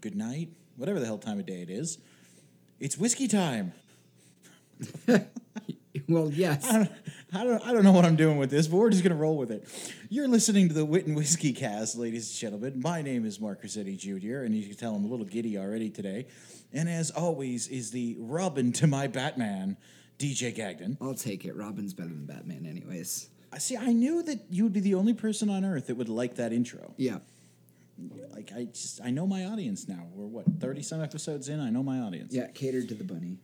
good night, whatever the hell time of day it is. It's whiskey time. Well, yes. I don't, I don't, I don't know what I'm doing with this, but we're just going to roll with it. You're listening to the Wit and Whiskey cast, ladies and gentlemen. My name is Mark Rossetti Jr., and you can tell I'm a little giddy already today. And as always, is the Robin to my Batman, DJ Gagnon. I'll take it. Robin's better than Batman, anyways. I See, I knew that you would be the only person on earth that would like that intro. Yeah. Like, I just, I know my audience now. We're what, 30 some episodes in? I know my audience. Yeah, catered to the bunny.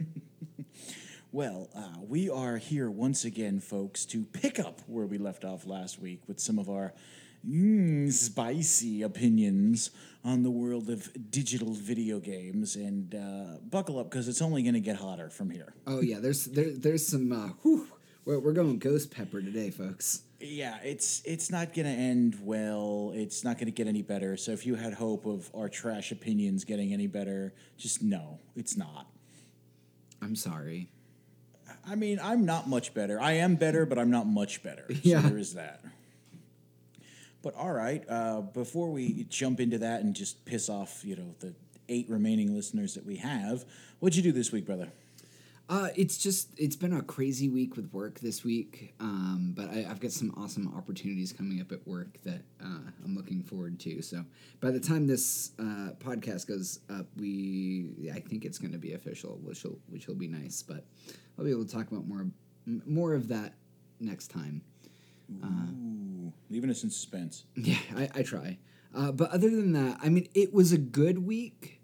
Well, uh, we are here once again, folks, to pick up where we left off last week with some of our mm, spicy opinions on the world of digital video games. And uh, buckle up because it's only going to get hotter from here. Oh yeah, there's there, there's some. Uh, whew, we're, we're going ghost pepper today, folks. Yeah, it's it's not going to end well. It's not going to get any better. So if you had hope of our trash opinions getting any better, just no, it's not. I'm sorry. I mean, I'm not much better. I am better, but I'm not much better. Yeah. So there is that. But all right, uh, before we jump into that and just piss off, you know, the eight remaining listeners that we have, what'd you do this week, brother? Uh, it's just it's been a crazy week with work this week, um, but I, I've got some awesome opportunities coming up at work that uh, I'm looking forward to. So by the time this uh, podcast goes up, we I think it's going to be official, which will which will be nice. But I'll be able to talk about more m- more of that next time. Ooh, leaving us in suspense. Yeah, I, I try. Uh, but other than that, I mean, it was a good week,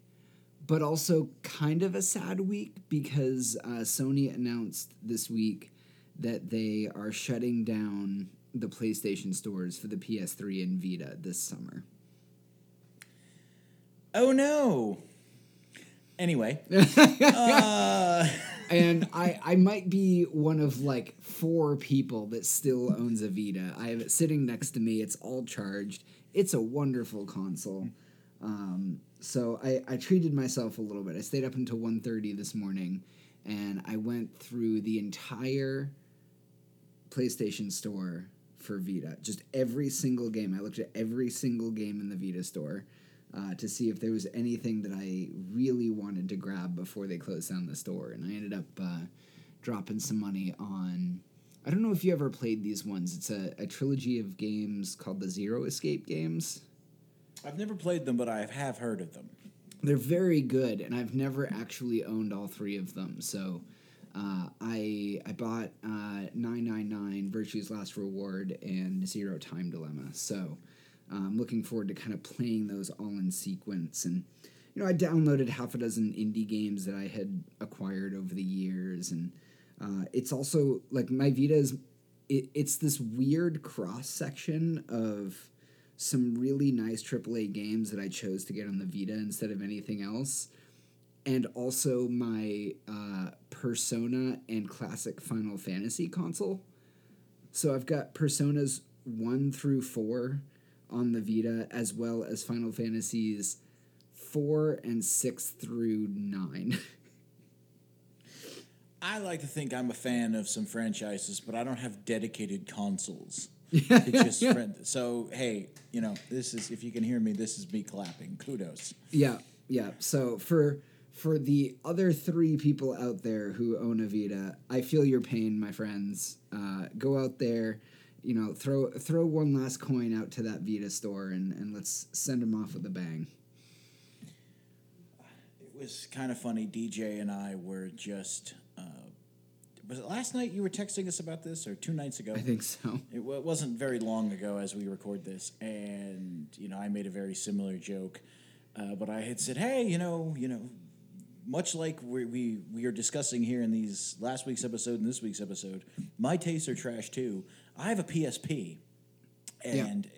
but also kind of a sad week because uh, Sony announced this week that they are shutting down the PlayStation stores for the PS3 and Vita this summer. Oh no. Anyway, and I, I might be one of like four people that still owns a Vita. I have it sitting next to me. It's all charged. It's a wonderful console. Um, so I, I treated myself a little bit. I stayed up until 1.30 this morning, and I went through the entire PlayStation store for Vita. Just every single game. I looked at every single game in the Vita store uh, to see if there was anything that I really wanted to grab before they closed down the store. And I ended up uh, dropping some money on. I don't know if you ever played these ones. It's a, a trilogy of games called the Zero Escape games. I've never played them, but I have heard of them. They're very good, and I've never actually owned all three of them. So uh, I I bought uh, 999 Virtue's Last Reward and Zero Time Dilemma. So uh, I'm looking forward to kind of playing those all in sequence. And you know, I downloaded half a dozen indie games that I had acquired over the years, and uh, it's also like my Vita is. It, it's this weird cross section of some really nice AAA games that I chose to get on the Vita instead of anything else, and also my uh, Persona and classic Final Fantasy console. So I've got Personas 1 through 4 on the Vita, as well as Final Fantasies 4 and 6 through 9. I like to think I'm a fan of some franchises, but I don't have dedicated consoles. it's just friend. So hey, you know, this is if you can hear me, this is me clapping. Kudos. Yeah, yeah. So for for the other three people out there who own a Vita, I feel your pain, my friends. Uh, go out there, you know, throw throw one last coin out to that Vita store, and and let's send them off with a bang. It was kind of funny. DJ and I were just. Uh, was it last night you were texting us about this, or two nights ago? I think so. It w- wasn't very long ago as we record this, and you know I made a very similar joke, uh, but I had said, "Hey, you know, you know, much like we, we we are discussing here in these last week's episode and this week's episode, my tastes are trash too. I have a PSP, Yeah. and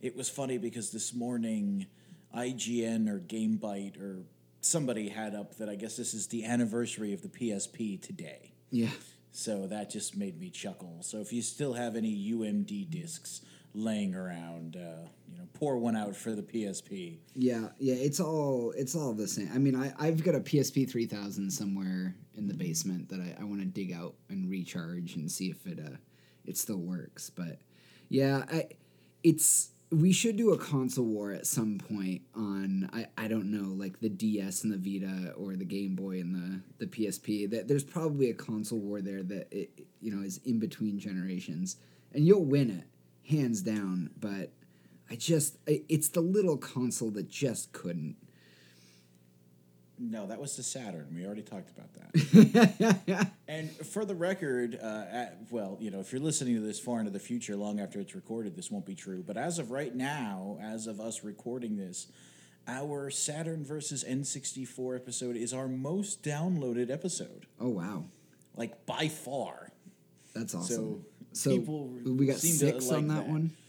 it was funny because this morning, IGN or Game GameBite or somebody had up that I guess this is the anniversary of the PSP today. Yeah. So that just made me chuckle. So if you still have any UMD discs laying around, uh, you know, pour one out for the PSP. Yeah, yeah, it's all it's all the same. I mean, I I've got a PSP three thousand somewhere in the basement that I, I want to dig out and recharge and see if it uh it still works. But yeah, I it's we should do a console war at some point on I, I don't know like the DS and the Vita or the Game Boy and the the PSP. That there's probably a console war there that it, you know is in between generations, and you'll win it hands down. But I just it's the little console that just couldn't. No, that was the Saturn. We already talked about that. and for the record, uh, at, well, you know, if you're listening to this far into the future, long after it's recorded, this won't be true. But as of right now, as of us recording this, our Saturn versus N64 episode is our most downloaded episode. Oh wow, like by far. That's awesome. So, So people we got six like on that, that. one.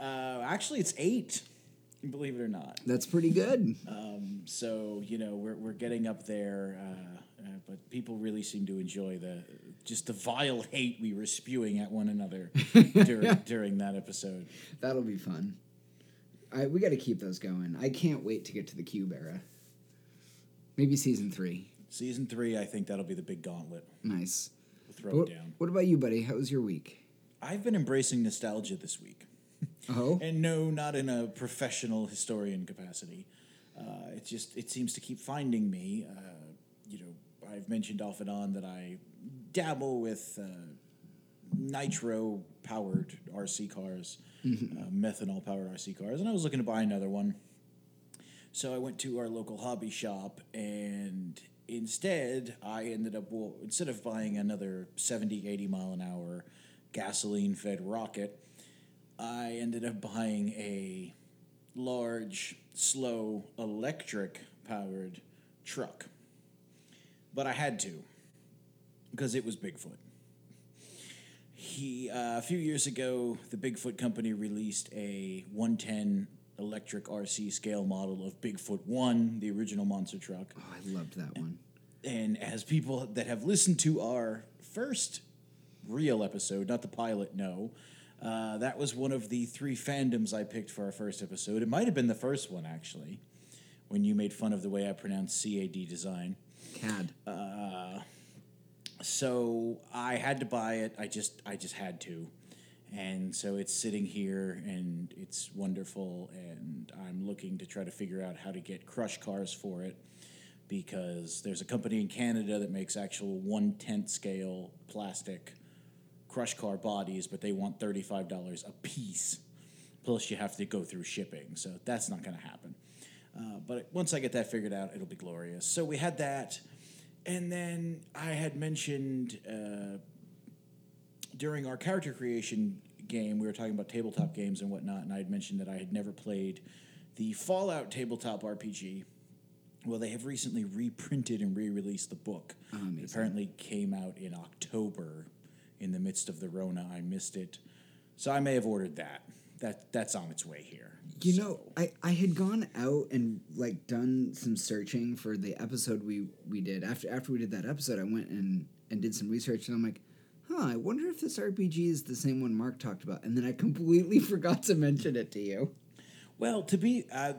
Uh, actually, it's eight. Believe it or not. That's pretty good. Um, so you know we're we're getting up there, uh, uh, but people really seem to enjoy the just the vile hate we were spewing at one another during during that episode. That'll be fun. I we got to keep those going. I can't wait to get to the Cube era. Maybe season three. Season three, I think that'll be the big gauntlet. Nice. We'll throw What, it down. what about you, buddy? How was your week? I've been embracing nostalgia this week. Oh, And no, not in a professional historian capacity. Uh, it just it seems to keep finding me. Uh, you know, I've mentioned off and on that I dabble with uh, nitro powered RC cars, uh, methanol powered RC cars, and I was looking to buy another one. So I went to our local hobby shop, and instead, I ended up, well, instead of buying another 70, 80 mile an hour gasoline fed rocket, I ended up buying a large, slow, electric powered truck. But I had to, because it was Bigfoot. He uh, a few years ago, the Bigfoot company released a 110 electric RC scale model of Bigfoot One, the original monster truck. oh, I loved that one. And as people that have listened to our first real episode, not the pilot, know, uh, that was one of the three fandoms I picked for our first episode. It might have been the first one, actually, when you made fun of the way I pronounced CAD design. CAD. So I had to buy it. I just I just had to. And so it's sitting here and it's wonderful and I'm looking to try to figure out how to get crush cars for it because there's a company in Canada that makes actual one tenth scale plastic crush car bodies, but they want thirty five dollars a piece. Plus you have to go through shipping, so that's not going to happen. Uh, but once I get that figured out, it'll be glorious. So we had that, and then I had mentioned uh, during our character creation game, we were talking about tabletop games and whatnot, and I had mentioned that I had never played the Fallout tabletop RPG. Well, they have recently reprinted and re-released the book. it apparently came out in October, in the midst of the Rona. I missed it, so I may have ordered that. That that's on its way here. You know, I, I had gone out and like done some searching for the episode we, we did. After after we did that episode, I went and, and did some research and I'm like, huh, I wonder if this RPG is the same one Mark talked about. And then I completely forgot to mention it to you. Well, to be, uh,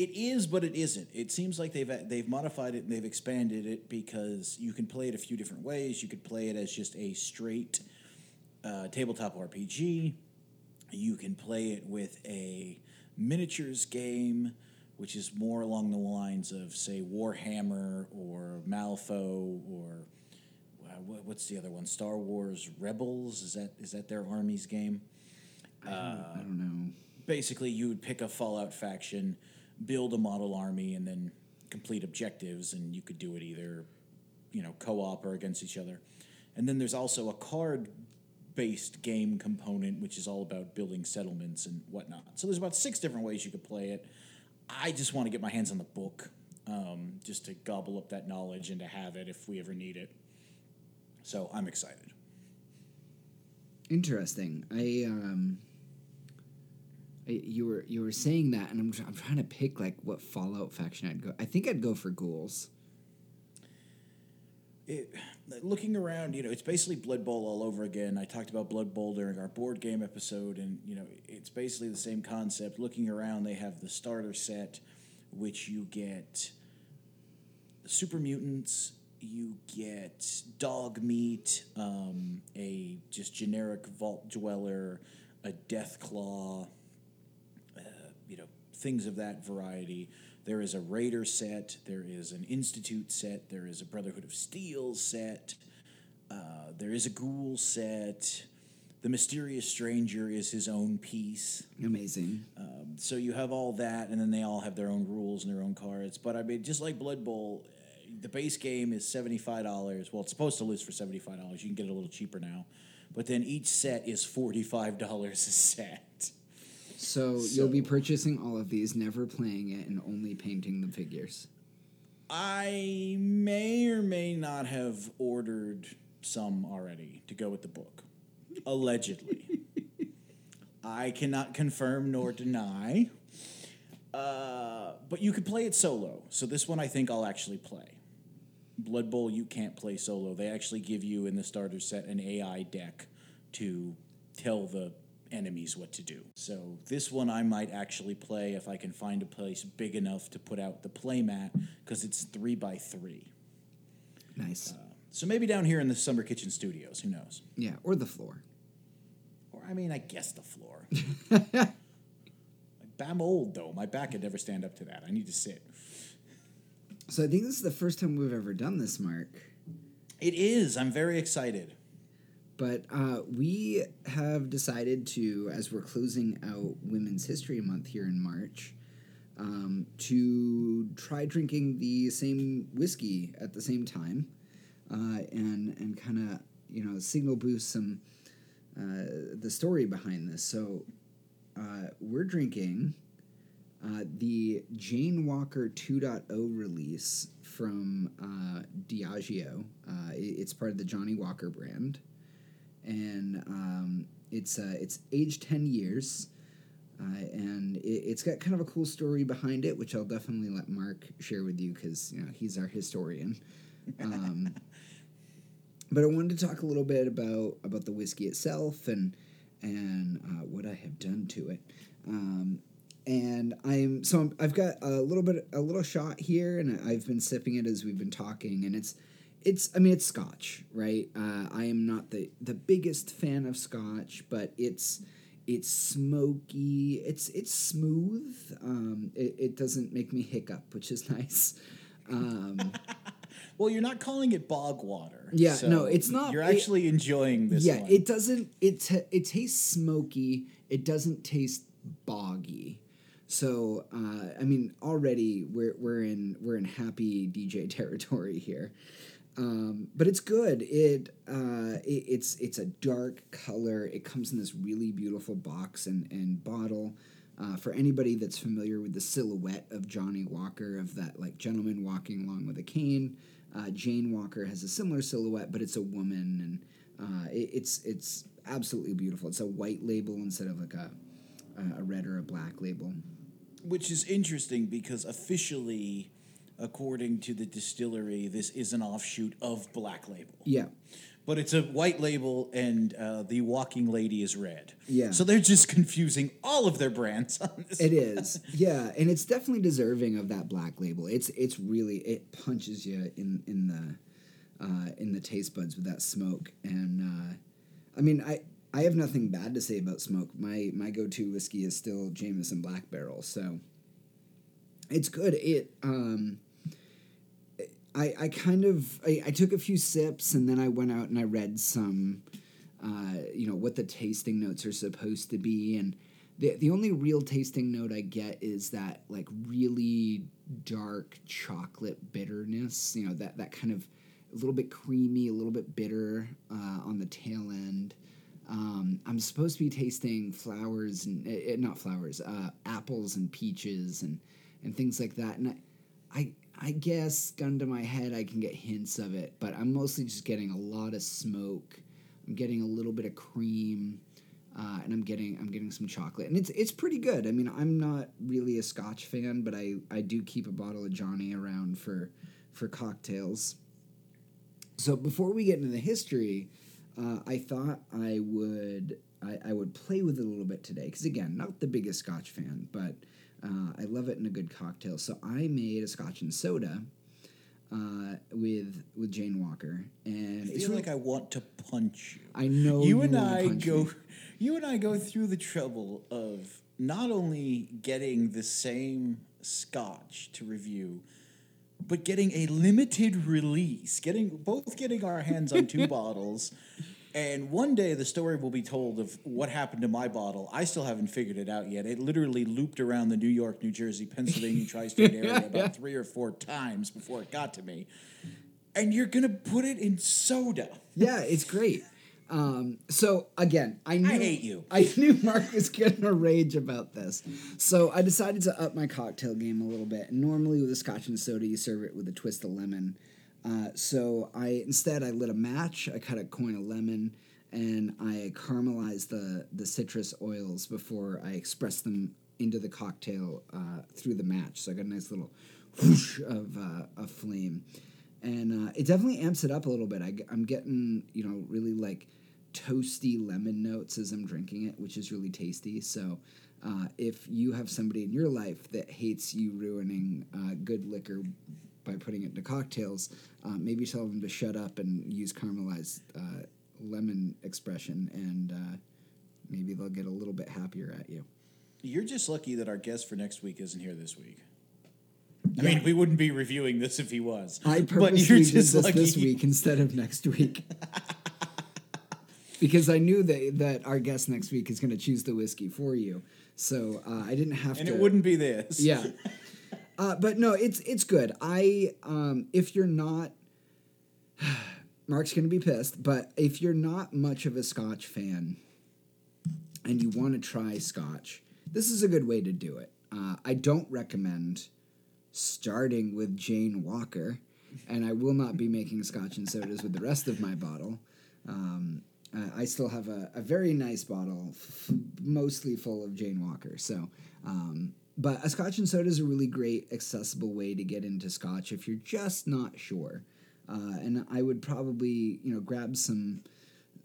it is, but it isn't. It seems like they've they've modified it and they've expanded it because you can play it a few different ways. You could play it as just a straight uh, tabletop RPG. You can play it with a miniatures game, which is more along the lines of, say, Warhammer or Malifaux or uh, what, what's the other one? Star Wars Rebels. Is that is that their armies game? I don't, I don't know. basically you would pick a Fallout faction, build a model army, and then complete objectives, and you could do it either, you know, co-op or against each other. And then there's also a card-based game component, which is all about building settlements and whatnot. So there's about six different ways you could play it. I just want to get my hands on the book, um, just to gobble up that knowledge and to have it if we ever need it. So I'm excited. Interesting. I um you were you were saying that and I'm I'm trying to pick like what Fallout faction I'd go. I think I'd go for ghouls. it, looking around, you know, it's basically Blood Bowl all over again. I talked about Blood Bowl during our board game episode, and you know, it's basically the same concept. Looking around, they have the starter set, which you get super mutants, you get Dogmeat, um, a just generic vault dweller, a Deathclaw, things of that variety. There is a Raider set, there is an Institute set, there is a Brotherhood of Steel set, uh, there is a Ghoul set. The Mysterious Stranger is his own piece. Amazing. Um, so you have all that, and then they all have their own rules and their own cards. But I mean, just like Blood Bowl, the base game is seventy five dollars. Well, it's supposed to list for seventy five dollars. You can get it a little cheaper now, but then each set is forty five dollars a set. So, you'll be purchasing all of these, never playing it, and only painting the figures. I may or may not have ordered some already to go with the book, allegedly. I cannot confirm nor deny. Uh, but you could play it solo. So this one I think I'll actually play. Blood Bowl you can't play solo. They actually give you in the starter set an AI deck to tell the enemies what to do. So this one I might actually play if I can find a place big enough to put out the playmat because it's three by three. Nice. Uh, so maybe down here in the Summer Kitchen Studios, who knows? yeah, or the floor. Or I mean, I guess the floor. I'm old though. My back could never stand up to that. I need to sit. So, I think this is the first time we've ever done this, Mark. It is. I'm very excited. But uh, we have decided to, as we're closing out Women's History Month here in March, um, to try drinking the same whiskey at the same time, uh, and and kind of you know signal boost some uh, the story behind this. So uh, we're drinking uh, the Jane Walker 2.0 release from uh, Diageo. It- it's part of the Johnnie Walker brand, and um, it's uh, it's aged 10 years. Uh, and it, it's got kind of a cool story behind it, which I'll definitely let Mark share with you because you know he's our historian. Um, but I wanted to talk a little bit about about the whiskey itself and and uh, what I have done to it. Um, and I'm so I'm, I've got a little bit a little shot here, and I've been sipping it as we've been talking, and it's it's I mean it's Scotch, right? Uh, I am not the the biggest fan of Scotch, but it's it's smoky, it's it's smooth. Um, it, it doesn't make me hiccup, which is nice. Um, Well, you're not calling it bog water. Yeah, so no, it's not- You're it- actually enjoying this yeah, one. it doesn't. It ta it tastes smoky. It doesn't taste boggy. So uh, I mean, already we're we're in we're in happy DJ territory here. Um, but it's good. It, uh, it it's it's a dark color. It comes in this really beautiful box and and bottle. Uh, for anybody that's familiar with the silhouette of Johnnie Walker, of that like gentleman walking along with a cane, uh, Jane Walker has a similar silhouette, but it's a woman, and uh, it, it's it's absolutely beautiful. It's a white label instead of like a a red or a black label. Which is interesting because officially, according to the distillery, this is an offshoot of Black Label. Yeah, But it's a white label, and uh, the walking lady is red. Yeah. So they're just confusing all of their brands on this. it is. Yeah, and it's definitely deserving of that black label. It's it's really it punches you in in the uh, in the taste buds with that smoke. And uh, I mean, I I have nothing bad to say about smoke. My my go to whiskey is still Jameson Black Barrel. So it's good. It um. I, I kind of I, I took a few sips and then I went out and I read some uh, you know what the tasting notes are supposed to be. And the, the only real tasting note I get is that like really dark chocolate bitterness you know that that kind of a little bit creamy a little bit bitter uh, on the tail end. Um, I'm supposed to be tasting flowers and uh, not flowers uh, apples and peaches and and things like that. And I, I I guess gun to my head I can get hints of it, but I'm mostly just getting a lot of smoke. I'm getting a little bit of cream, uh, and I'm getting I'm getting some chocolate, and it's it's pretty good. I mean, I'm not really a Scotch fan, but I I do keep a bottle of Johnny around for for cocktails. So before we get into the history, uh, I thought I would I, I would play with it a little bit today because again, not the biggest Scotch fan, but uh, I love it in a good cocktail. So I made a Scotch and soda uh, with with Jane Walker, and I it's feel really, like I want to punch you. I know you and wanna I go, me. you and I go through the trouble of not only getting the same scotch to review, but getting a limited release, getting both getting our hands on two bottles. And one day the story will be told of what happened to my bottle. I still haven't figured it out yet. It literally looped around the New York, New Jersey, Pennsylvania tri-state area about three or four times before it got to me. And you're gonna put it in soda. Yeah, it's great. Um, so again, I knew hate you. I knew Mark was gonna rage about this, so I decided to up my cocktail game a little bit. And normally with a Scotch and soda, you serve it with a twist of lemon. Uh, so I instead I lit a match. I cut a coin of lemon, and I caramelized the the citrus oils before I expressed them into the cocktail uh, through the match. So I got a nice little whoosh of uh, flame, and uh, it definitely amps it up a little bit. I, I'm getting you know really like toasty lemon notes as I'm drinking it, which is really tasty. So, uh, if you have somebody in your life that hates you ruining uh, good liquor by putting it into cocktails, uh, maybe tell them to shut up and use caramelized uh, lemon expression, and uh, maybe they'll get a little bit happier at you. You're just lucky that our guest for next week isn't here this week. I mean, we wouldn't be reviewing this if he was. I but purposely did this lucky. this week instead of next week. because I knew that that our guest next week is going to choose the whiskey for you, so uh, I didn't have and to. And it wouldn't be this. Yeah, uh, but no, it's it's good. I um, if you're not, Mark's to be pissed. But if you're not much of a Scotch fan, and you want to try Scotch, this is a good way to do it. Uh, I don't recommend starting with Jane Walker, and I will not be making Scotch and sodas with the rest of my bottle. Um, uh, I still have a, a very nice bottle, f- mostly full of Jane Walker. So, um, but a Scotch and soda is a really great, accessible way to get into Scotch if you're just not sure. Uh, and I would probably, you know, grab some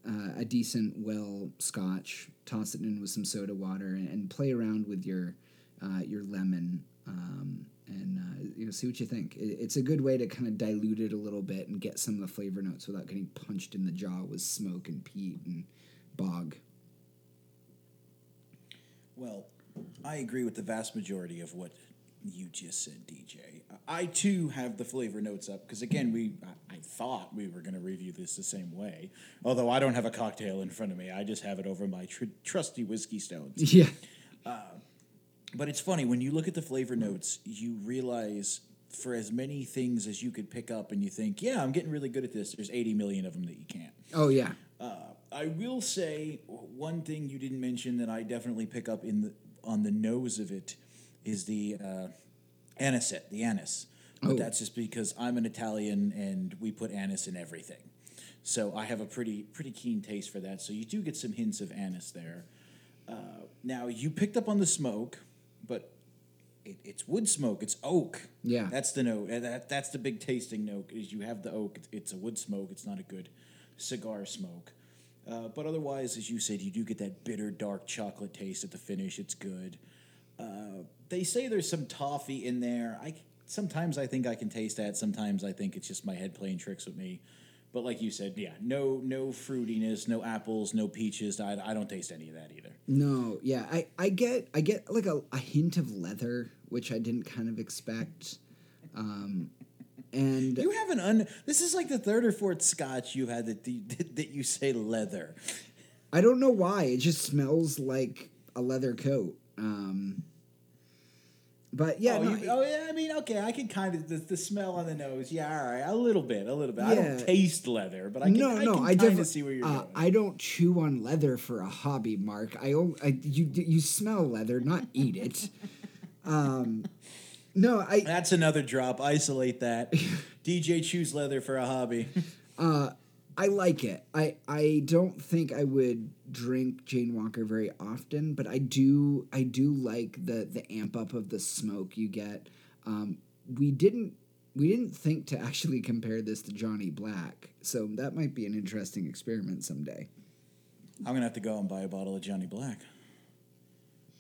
uh, a decent well Scotch, toss it in with some soda water, and, and play around with your uh, your lemon, um, and uh, you know, see what you think. It, it's a good way to kind of dilute it a little bit and get some of the flavor notes without getting punched in the jaw with smoke and peat and bog. Well, I agree with the vast majority of what you just said, DJ. I too have the flavor notes up because again, we I, I thought we were going to review this the same way. Although I don't have a cocktail in front of me, I just have it over my tr- trusty whiskey stones. Yeah, uh, But it's funny when you look at the flavor notes, you realize for as many things as you could pick up, and you think, "Yeah, I'm getting really good at this." There's 80 million of them that you can't. oh yeah, uh, I will say one thing you didn't mention that I definitely pick up in the on the nose of it is the uh, anisette, the anise. But Oh. that's just because I'm an Italian and we put anise in everything. So I have a pretty pretty keen taste for that. So you do get some hints of anise there. Uh, now you picked up on the smoke, but it, it's wood smoke. It's oak. Yeah. that's the note. That that's the big tasting note. Is you have the oak. It's a wood smoke. It's not a good cigar smoke. Uh, but otherwise, as you said, you do get that bitter, dark chocolate taste at the finish. It's good. Uh, they say there's some toffee in there. I sometimes I think I can taste that. Sometimes I think it's just my head playing tricks with me. But like you said, yeah, no no fruitiness, no apples, no peaches. I, I don't taste any of that either. no, yeah. I, I get I get like a, a hint of leather, which I didn't kind of expect. Um, and You have an un. This is like the third or fourth Scotch you had that the, that you say leather. I don't know why. It just smells like a leather coat. Um, but yeah, oh, no, you- oh, yeah. I mean, okay, I can kind of the, the smell on the nose. Yeah, all right, a little bit, a little bit. I don't taste leather, but I can, no, I no, I kind definitely of see where you're uh, going. I don't chew on leather for a hobby, Mark. I, I you you smell leather, not eat it. um, no, I That's another drop. Isolate that. DJ chews leather for a hobby. Uh, I like it. I I don't think I would drink Jane Walker very often, but I do I do like the the amp up of the smoke you get. Um, we didn't we didn't think to actually compare this to Johnnie Black, so that might be an interesting experiment someday. I'm gonna have to go and buy a bottle of Johnnie Black,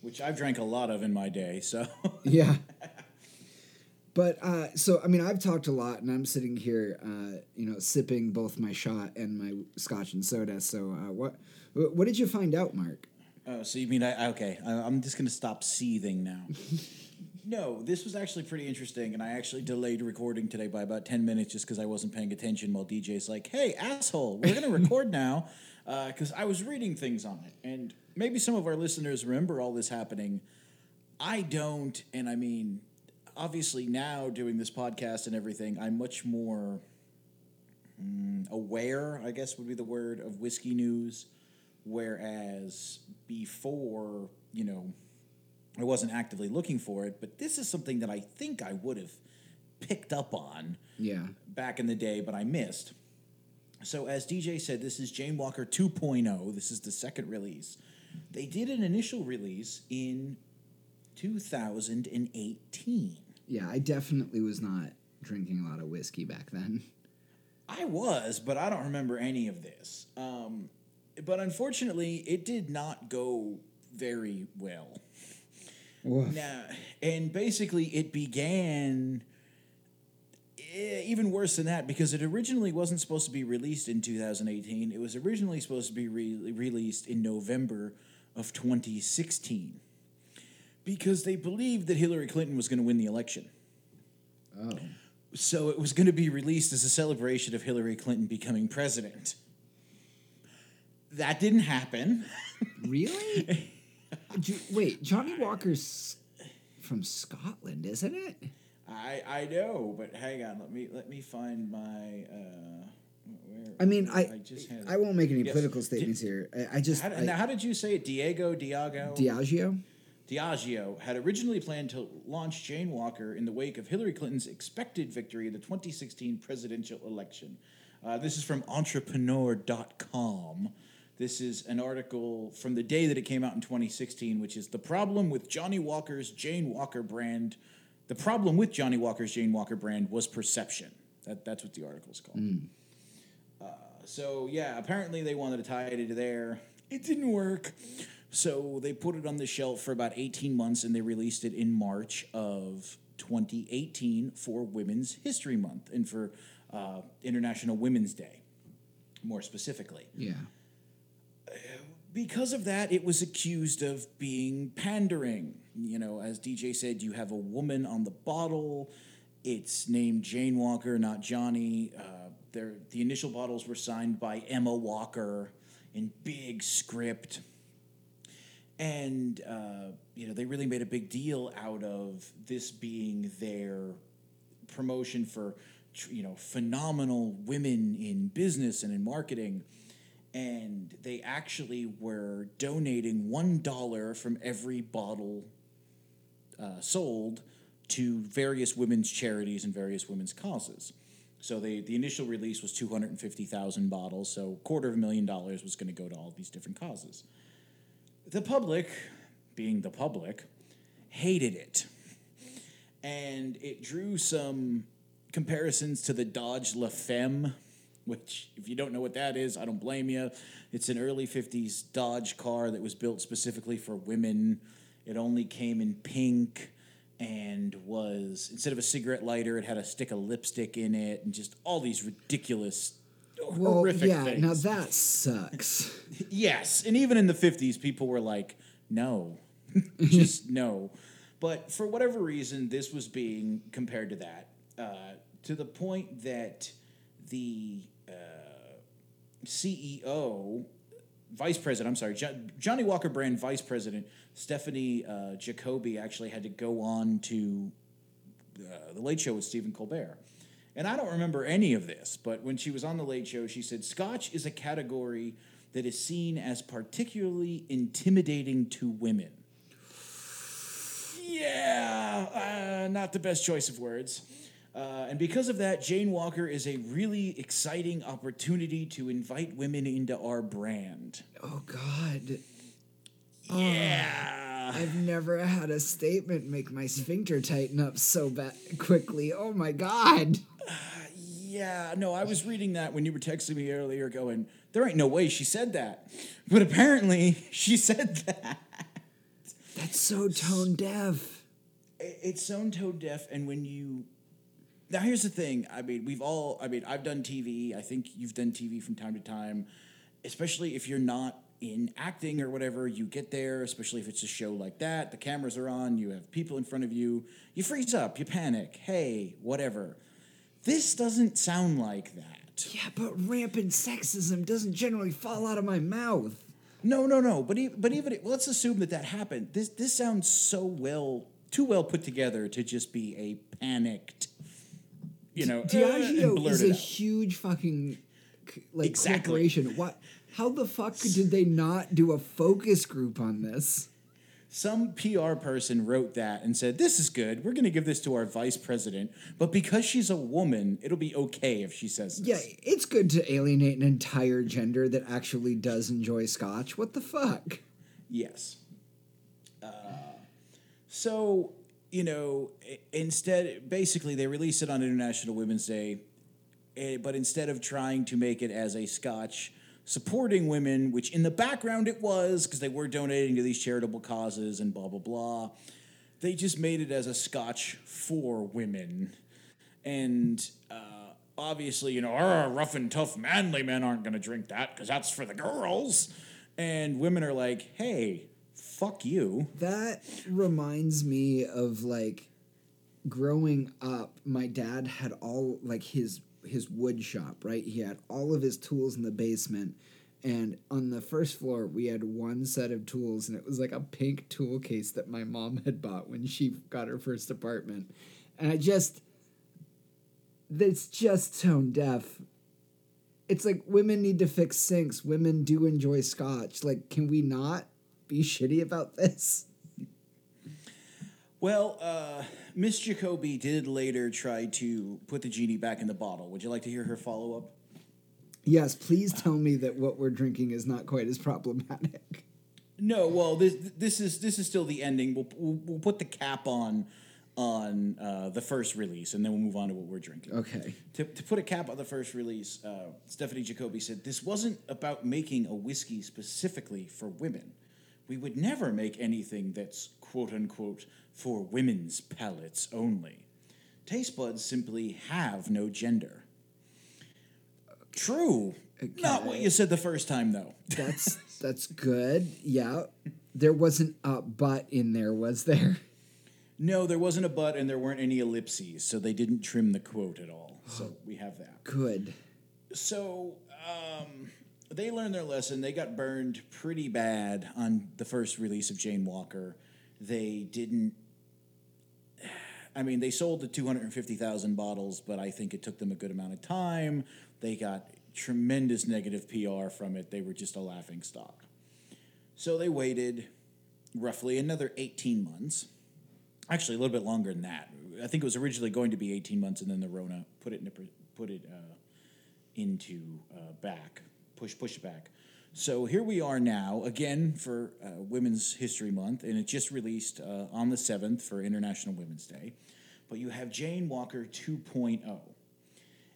which I've drank a lot of in my day. So Yeah. But uh, so I mean, I've talked a lot, and I'm sitting here, uh, you know, sipping both my shot and my scotch and soda. So uh, what what did you find out, Mark? Oh, so you mean I okay? I, I'm just gonna stop seething now. no, this was actually pretty interesting, and I actually delayed recording today by about ten minutes just because I wasn't paying attention. While DJ's like, "Hey, asshole, we're gonna record now," because I was reading things on it, and maybe some of our listeners remember all this happening. I don't, and I mean, obviously now doing this podcast and everything, I'm much more mm, aware. I guess would be the word of whiskey news Whereas before, you know, I wasn't actively looking for it, but this is something that I think I would have picked up on Yeah. back in the day, but I missed. So, as DJ said, this is Jane Walker 2.0. This is the second release. They did an initial release in 2018. Yeah, I definitely was not drinking a lot of whiskey back then. I was, but I don't remember any of this. Um, but unfortunately, it did not go very well. Woof. Now, and basically, it began eh, even worse than that because it originally wasn't supposed to be released in 2018. It was originally supposed to be re- released in November of 2016 because they believed that Hillary Clinton was going to win the election. Oh. So it was going to be released as a celebration of Hillary Clinton becoming president. That didn't happen. Really? Wait, Johnnie Walker's from Scotland, isn't it? I I know, but hang on. Let me let me find my. Uh, where, I mean, I I just had. I won't make any Yes. political statements here. I, I just how, I- now, how did you say it? Diego Diago Diageo. Diageo had originally planned to launch Jane Walker in the wake of Hillary Clinton's expected victory in the 2016 presidential election. Uh, this is from Entrepreneur.com. This is an article from the day that it came out in 2016, which is the problem with Johnnie Walker's Jane Walker brand. The problem with Johnnie Walker's Jane Walker brand was perception. That, that's what the article is called. Uh, so yeah, apparently they wanted to tie it into there. It didn't work. So they put it on the shelf for about 18 months and they released it in March of 2018 for Women's History Month and for uh, International Women's Day, more specifically. Yeah. Because of that, it was accused of being pandering. You know, as DJ said, you have a woman on the bottle. It's named Jane Walker, not Johnny. Uh, there, the initial bottles were signed by Emma Walker in big script. And, uh, you know, they really made a big deal out of this being their promotion for, you know, phenomenal women in business and in marketing and they actually were donating one dollar from every bottle uh, sold to various women's charities and various women's causes. So they the initial release was two hundred and fifty thousand bottles, so quarter of a million dollars was going to go to all these different causes. The public, being the public, hated it, and it drew some comparisons to the Dodge La Femme, which, if you don't know what that is, I don't blame you. It's an early 50s Dodge car that was built specifically for women. It only came in pink and was, instead of a cigarette lighter, it had a stick of lipstick in it and just all these ridiculous, Well, horrific yeah. things. Now that sucks. Yes, and even in the 50s, people were like, no, just no. But for whatever reason, this was being compared to that, uh, to the point that the uh, CEO, vice president, I'm sorry, jo- Johnnie Walker brand vice president, Stephanie uh, Jacoby, actually had to go on to uh, the Late Show with Stephen Colbert. And I don't remember any of this, but when she was on the Late Show, she said Scotch is a category that is seen as particularly intimidating to women. Yeah, uh, not the best choice of words. Uh, and because of that, Jane Walker is a really exciting opportunity to invite women into our brand. Oh God. Yeah. I've never had a statement make my sphincter tighten up so bad quickly. Oh my God. Yeah, no, I was reading that when you were texting me earlier, going, there ain't no way she said that. But apparently, she said that. That's so tone deaf. It's so tone deaf, and when you. Now, here's the thing. I mean, we've all. I mean, I've done TV. I think you've done TV from time to time, especially if you're not in acting or whatever, you get there, especially if it's a show like that, the cameras are on, you have people in front of you, you freeze up, you panic, hey, whatever. This doesn't sound like that. Yeah, but rampant sexism doesn't generally fall out of my mouth. No, no, no. But e- but even let's assume that that happened. This this sounds so well, too well put together to just be a panicked, you know, uh, and Diageo is a out. huge fucking like Exactly. corporation. What? How the fuck did they not do a focus group on this? Some PR person wrote that and said, "This is good. We're going to give this to our vice president, but because she's a woman, it'll be okay if she says this." Yeah, it's good to alienate an entire gender that actually does enjoy scotch. What the fuck? Yes. Uh, so, you know, instead, basically, they released it on International Women's Day, eh, but instead of trying to make it as a scotch supporting women, which in the background it was, because they were donating to these charitable causes and blah, blah, blah, they just made it as a scotch for women. And uh, obviously, you know, "Arr, rough and tough manly men aren't going to drink that because that's for the girls. And women are like, hey, fuck you. That reminds me of like growing up. My dad had all like his his wood shop, right? He had all of his tools in the basement. And on the first floor, we had one set of tools, and it was like a pink tool case that my mom had bought when she got her first apartment. And I just, it's just tone deaf. It's like women need to fix sinks. Women do enjoy scotch. Like, can we not be shitty about this? Well, uh, Miss Jacoby did later try to put the genie back in the bottle. Would you like to hear her follow up? Yes, please tell me that what we're drinking is not quite as problematic. No, well, this this is this is still the ending. We'll we'll, we'll put the cap on on uh, the first release, and then we'll move on to what we're drinking. Okay. To, to put a cap on the first release, uh, Stephanie Jacoby said this wasn't about making a whiskey specifically for women. We would never make anything that's quote unquote for women's palates only. Taste buds simply have no gender. True. Not what you said the first time, though. That's that's good. Yeah. There wasn't a but in there, was there? No, there wasn't a but, and there weren't any ellipses, so they didn't trim the quote at all. So we have that. Good. So um, they learned their lesson. They got burned pretty bad on the first release of Jane Walker. They didn't. I mean, they sold the 250,000 bottles, but I think it took them a good amount of time. They got tremendous negative PR from it. They were just a laughing stock. So they waited roughly another 18 months. Actually, a little bit longer than that. I think it was originally going to be 18 months, and then the Rona put it in put it uh, into uh, back, push push it back. So here we are now again for uh, Women's History Month, and it just released uh, on the seventh for International Women's Day. But you have Jane Walker 2.0,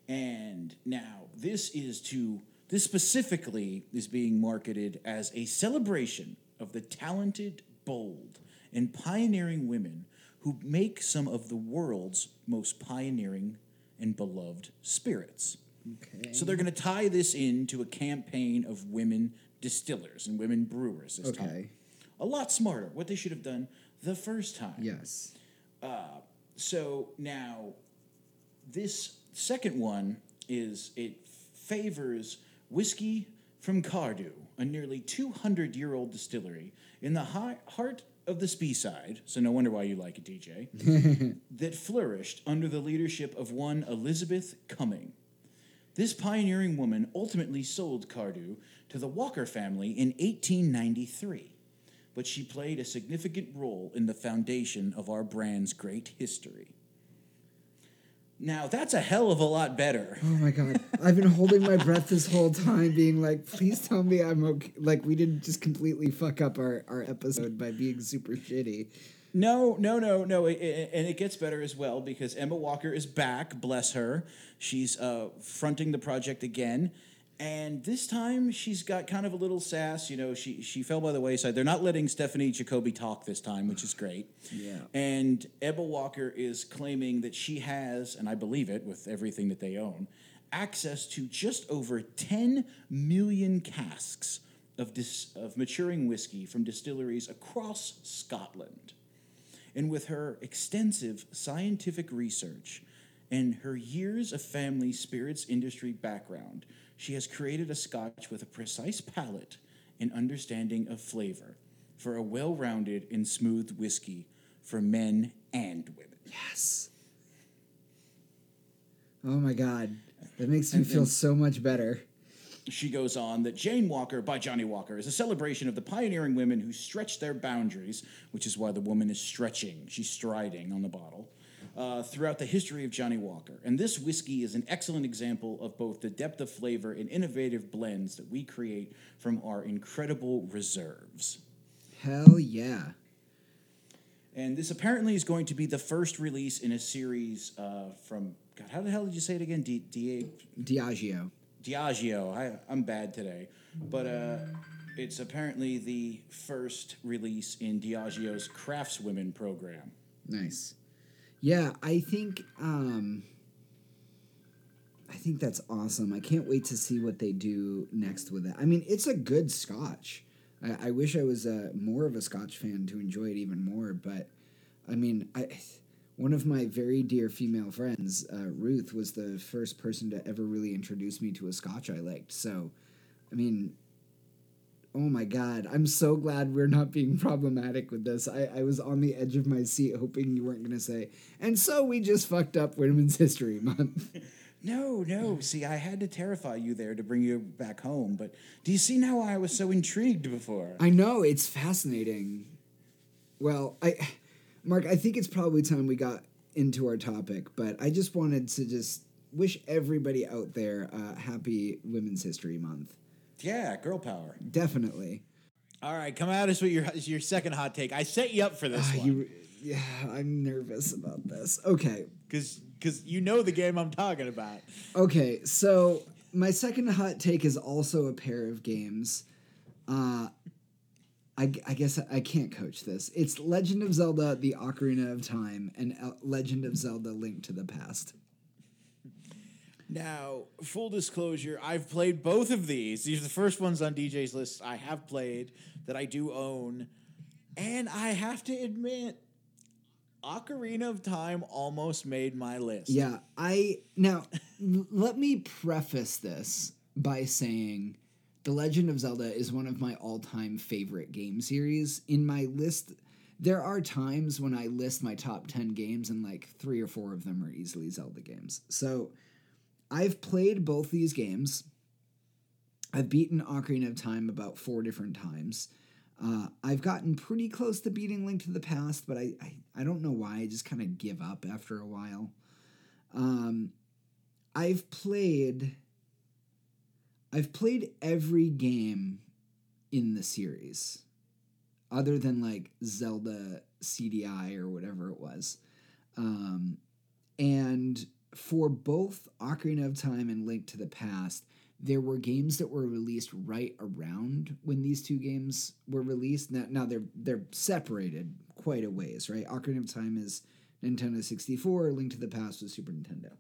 and now this is to this specifically is being marketed as a celebration of the talented, bold, and pioneering women who make some of the world's most pioneering and beloved spirits. Okay. So they're going to tie this into a campaign of women distillers and women brewers this time. Okay. A lot smarter. What they should have done the first time. Yes. Uh, so now, this second one is it favors whiskey from Cardhu, a nearly 200 year old distillery in the hi- heart of the Speyside. So no wonder why you like it, DJ. that flourished under the leadership of one Elizabeth Cumming. This pioneering woman ultimately sold Cardhu to the Walker family in 1893, but she played a significant role in the foundation of our brand's great history. Now, that's a hell of a lot better. Oh my god. I've been holding my breath this whole time, being like, please tell me I'm okay. Like, we didn't just completely fuck up our, our episode by being super shitty. No, no, no, no. It, it- and it gets better as well because Emma Walker is back, bless her. She's uh, fronting the project again. And this time she's got kind of a little sass. You know, she, she fell by the wayside. They're not letting Stephanie Jacoby talk this time, which is great. Yeah. And Emma Walker is claiming that she has, and I believe it with everything that they own, access to just over 10 million casks of, dis- of maturing whiskey from distilleries across Scotland. And with her extensive scientific research and her years of family spirits industry background, she has created a scotch with a precise palate and understanding of flavor for a well rounded and smooth whiskey for men and women. Yes. Oh my god. That makes me feel so much better. She goes on that Jane Walker by Johnnie Walker is a celebration of the pioneering women who stretched their boundaries, which is why the woman is stretching, she's striding on the bottle, uh, throughout the history of Johnnie Walker. And this whiskey is an excellent example of both the depth of flavor and innovative blends that we create from our incredible reserves. Hell yeah. And this apparently is going to be the first release in a series uh, from, God, how the hell did you say it again? D- D- Diageo. Diageo. I, I'm bad today, but uh, it's apparently the first release in Diageo's Craftswomen program. Nice. Yeah, I think um I think that's awesome. I can't wait to see what they do next with it. I mean, it's a good scotch. I, I wish I was uh, more of a scotch fan to enjoy it even more, but I mean, I one of my very dear female friends, uh, Ruth, was the first person to ever really introduce me to a scotch I liked. So, I mean, oh my god, I'm so glad we're not being problematic with this. I, I was on the edge of my seat hoping you weren't going to say, and so we just fucked up Women's History Month. No, no. See, I had to terrify you there to bring you back home, but do you see now why I was so intrigued before? I know, it's fascinating. Well, I. Mark, I think it's probably time we got into our topic, but I just wanted to just wish everybody out there uh, happy Women's History Month. Yeah, girl power. Definitely. All right, come at us with your your second hot take. I set you up for this Ah, one you, yeah, I'm nervous about this. Okay. because because you know the game I'm talking about. Okay, so my second hot take is also a pair of games. Uh, I, I guess I can't coach this. It's Legend of Zelda: The Ocarina of Time and Legend of Zelda: Link to the Past. Now, full disclosure, I've played both of these. These are the first ones on DJ's list I have played that I do own. And I have to admit, Ocarina of Time almost made my list. Yeah, I now let me preface this by saying The Legend of Zelda is one of my all-time favorite game series. In my list, there are times when I list my top 10 games and like 3 or 4 of them are easily Zelda games. So, I've played both these games. I've beaten Ocarina of Time about 4 different times. Uh, I've gotten pretty close to beating Link to the Past, but I, I, I don't know why. I just kind of give up after a while. Um, I've played. I've played every game in the series, other than like Zelda CDI or whatever it was, um, and for both Ocarina of Time and Link to the Past, there were games that were released right around when these two games were released. Now, now they're they're separated quite a ways, right? Ocarina of Time is Nintendo 64, Link to the Past was Super Nintendo.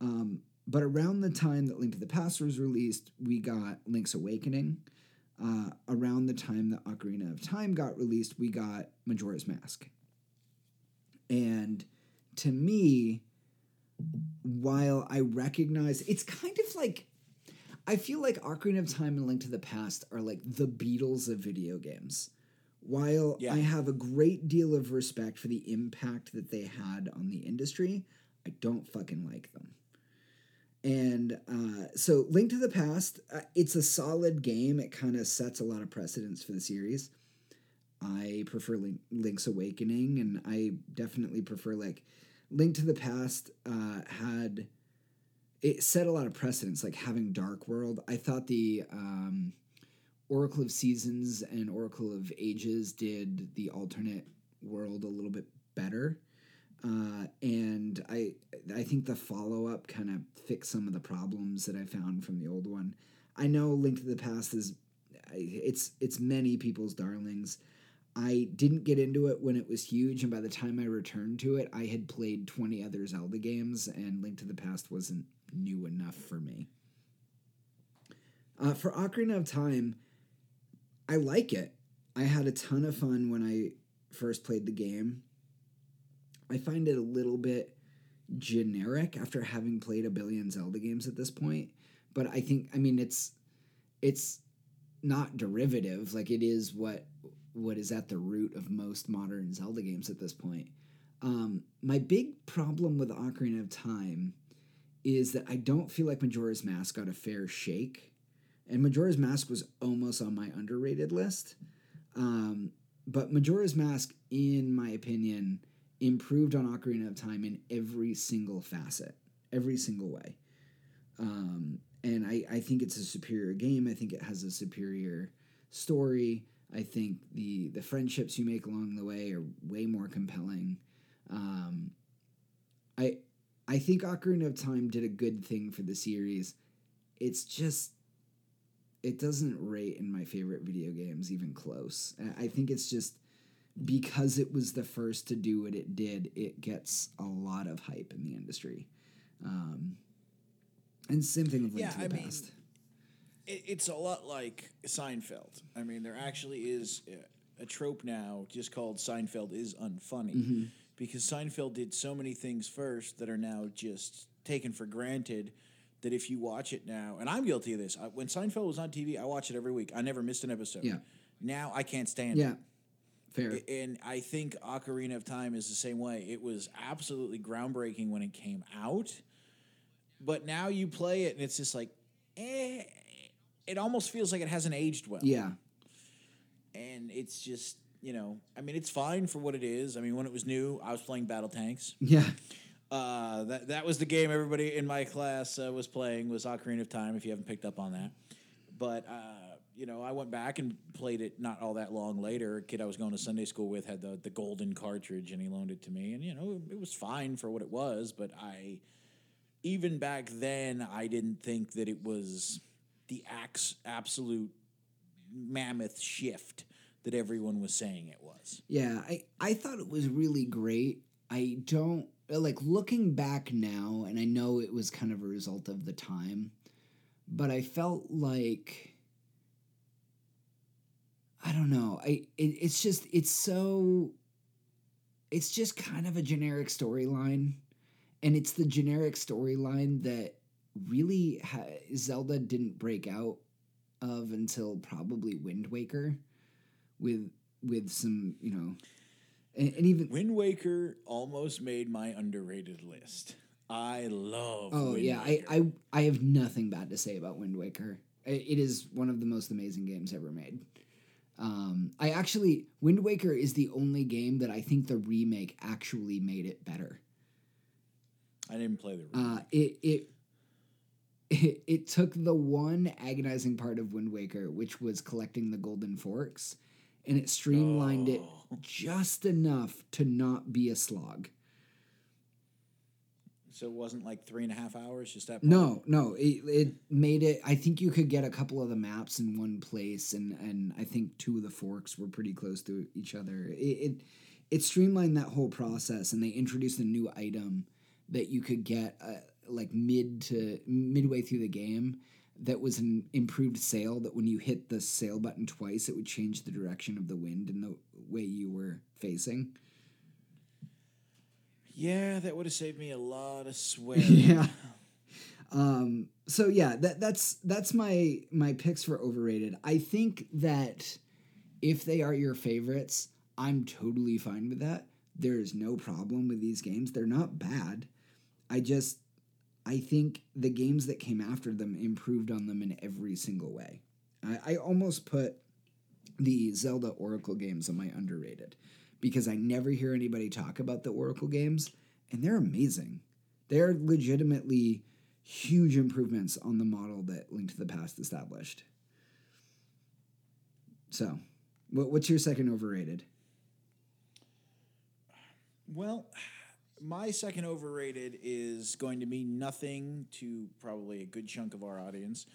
Um, but around the time that Link to the Past was released, we got Link's Awakening. Uh, around the time that Ocarina of Time got released, we got Majora's Mask. And to me, while I recognize it's kind of like I feel like Ocarina of Time and Link to the Past are like the Beatles of video games. While Yeah. I have a great deal of respect for the impact that they had on the industry, I don't fucking like them. And uh, so, Link to the Past, uh, it's a solid game. It kind of sets a lot of precedents for the series. I prefer Link, Link's Awakening, and I definitely prefer like Link to the Past uh, had it set a lot of precedents, like having Dark World. I thought the um, Oracle of Seasons and Oracle of Ages did the alternate world a little bit better. Uh, and I I think the follow up kind of fixed some of the problems that I found from the old one. I know Link to the Past is it's it's many people's darlings. I didn't get into it when it was huge, and by the time I returned to it, I had played 20 other Zelda games, and Link to the Past wasn't new enough for me. Uh, for Ocarina of Time, I like it. I had a ton of fun when I first played the game. I find it a little bit generic after having played a billion Zelda games at this point. But I think I mean it's it's not derivative, like it is what what is at the root of most modern Zelda games at this point. Um, my big problem with Ocarina of Time is that I don't feel like Majora's Mask got a fair shake. And Majora's Mask was almost on my underrated list. Um, but Majora's Mask, in my opinion, improved on Ocarina of Time in every single facet, every single way. Um, and I, I think it's a superior game. I think it has a superior story. I think the the friendships you make along the way are way more compelling. Um, I I think Ocarina of Time did a good thing for the series. It's just it doesn't rate in my favorite video games even close. I think it's just because it was the first to do what it did, it gets a lot of hype in the industry. Um, and same thing with Link Yeah, to the I mean, Past. it, it's a lot like Seinfeld. I mean, there actually is a, a trope now just called Seinfeld is unfunny Mm-hmm. because Seinfeld did so many things first that are now just taken for granted. That if you watch it now, and I'm guilty of this, I, when Seinfeld was on TV, I watched it every week. I never missed an episode. Yeah. Now I can't stand yeah, it. Fair. And I think Ocarina of Time is the same way. It was absolutely groundbreaking when it came out, but now you play it and it's just like, eh. It almost feels like it hasn't aged well. yeah, And it's just, you know, I mean, it's fine for what it is. I mean, when it was new, I was playing BattleTanx. yeah, Uh, that that was the game everybody in my class uh, was playing was Ocarina of Time. If you haven't picked up on that, but uh, you know, I went back and played it not all that long later. A kid I was going to Sunday school with had the the golden cartridge, and he loaned it to me, and you know, it was fine for what it was. But I, even back then, I didn't think that it was the ax- absolute mammoth shift that everyone was saying it was. yeah. I I thought it was really great. I don't like looking back now, and I know it was kind of a result of the time, but I felt like I don't know. I it, it's just it's so it's just kind of a generic storyline, and it's the generic storyline that really ha- Zelda didn't break out of until probably Wind Waker, with with some you know, and, and even Wind Waker almost made my underrated list. I love. oh Wind yeah, I, Waker. I I have nothing bad to say about Wind Waker. It is one of the most amazing games ever made. Um, I actually Wind Waker is the only game that I think the remake actually made it better. I didn't play the. Uh, it, it it it took the one agonizing part of Wind Waker, which was collecting the golden forks, and it streamlined it Oh. just enough to not be a slog. So it wasn't like three and a half hours. Just that. No, no, it, it made it. I think you could get a couple of the maps in one place, and and I think two of the forks were pretty close to each other. It it, it streamlined that whole process, and they introduced a new item that you could get uh, like mid to midway through the game. That was an improved sail. That when you hit the sail button twice, it would change the direction of the wind and the way you were facing. Yeah, that would have saved me a lot of sweat. yeah. Um, so yeah, that that's that's my my picks for overrated. I think that if they are your favorites, I'm totally fine with that. There is no problem with these games. They're not bad. I just I think the games that came after them improved on them in every single way. I, I almost put the Zelda Oracle games on my underrated because I never hear anybody talk about the Oracle games, and they're amazing. They're legitimately huge improvements on the model that Link to the Past established. So, what, what's your second overrated? Well, my second overrated is going to mean nothing to probably a good chunk of our audience,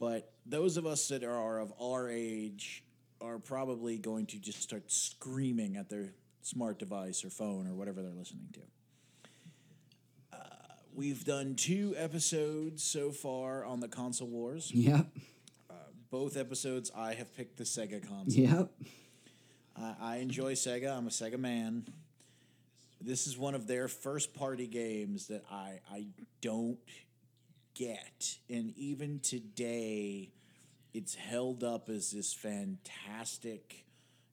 but those of us that are of our age are probably going to just start screaming at their smart device or phone or whatever they're listening to. Uh, we've done two episodes so far on the console wars. Yep. both episodes, I have picked the Sega console. Yep. I, I enjoy Sega. I'm a Sega man. This is one of their first party games that I I don't get, and even today, it's held up as this fantastic.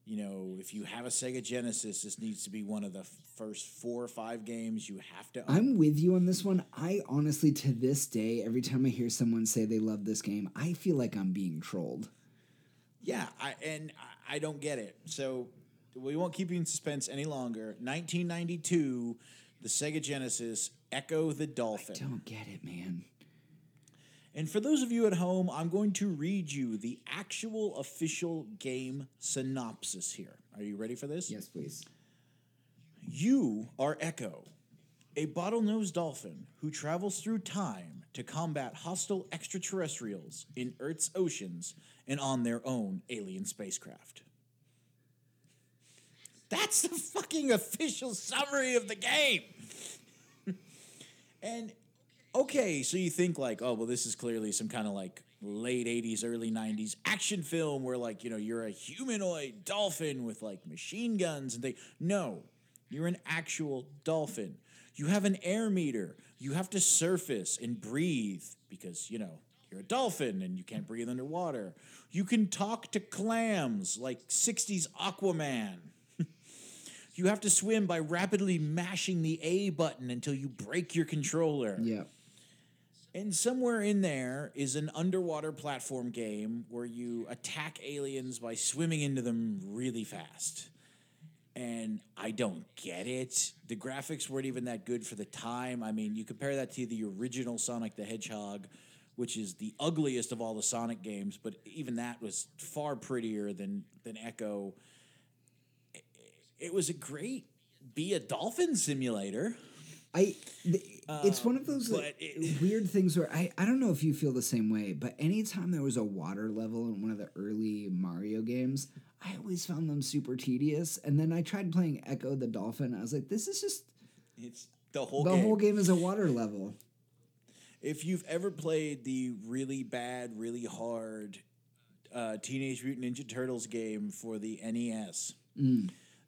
You know, if you have a Sega Genesis, this needs to be one of the first four or five games you have to. Own. I'm with you on this one. I honestly, to this day, every time I hear someone say they love this game, I feel like I'm being trolled. Yeah, I, and I, I don't get it. So we won't keep you in suspense any longer. 1992, the Sega Genesis, Ecco the Dolphin. I Don't get it, man. And for those of you at home, I'm going to read you the actual official game synopsis here. Are you ready for this? Yes, please. You are Ecco, a bottlenose dolphin who travels through time to combat hostile extraterrestrials in Earth's oceans and on their own alien spacecraft. That's the fucking official summary of the game. and okay, so you think like, oh, well, this is clearly some kind of like late 80s, early 90s action film where like, you know, you're a humanoid dolphin with like machine guns and they no, you're an actual dolphin. You have an air meter. You have to surface and breathe because, you know, you're a dolphin and you can't breathe underwater. You can talk to clams like 60s Aquaman. you have to swim by rapidly mashing the A button until you break your controller. Yeah. And somewhere in there is an underwater platform game where you attack aliens by swimming into them really fast. And I don't get it. The graphics weren't even that good for the time. I mean, you compare that to the original Sonic the Hedgehog, which is the ugliest of all the Sonic games, but even that was far prettier than than Ecco. It, it was a great be a dolphin simulator. I th- it's one of those like, it- weird things where I, I don't know if you feel the same way, but anytime there was a water level in one of the early Mario games, I always found them super tedious. And then I tried playing Ecco the Dolphin. I was like, this is just It's the whole the game. whole game is a water level. If you've ever played the really bad, really hard uh, Teenage Mutant Ninja Turtles game for the NES,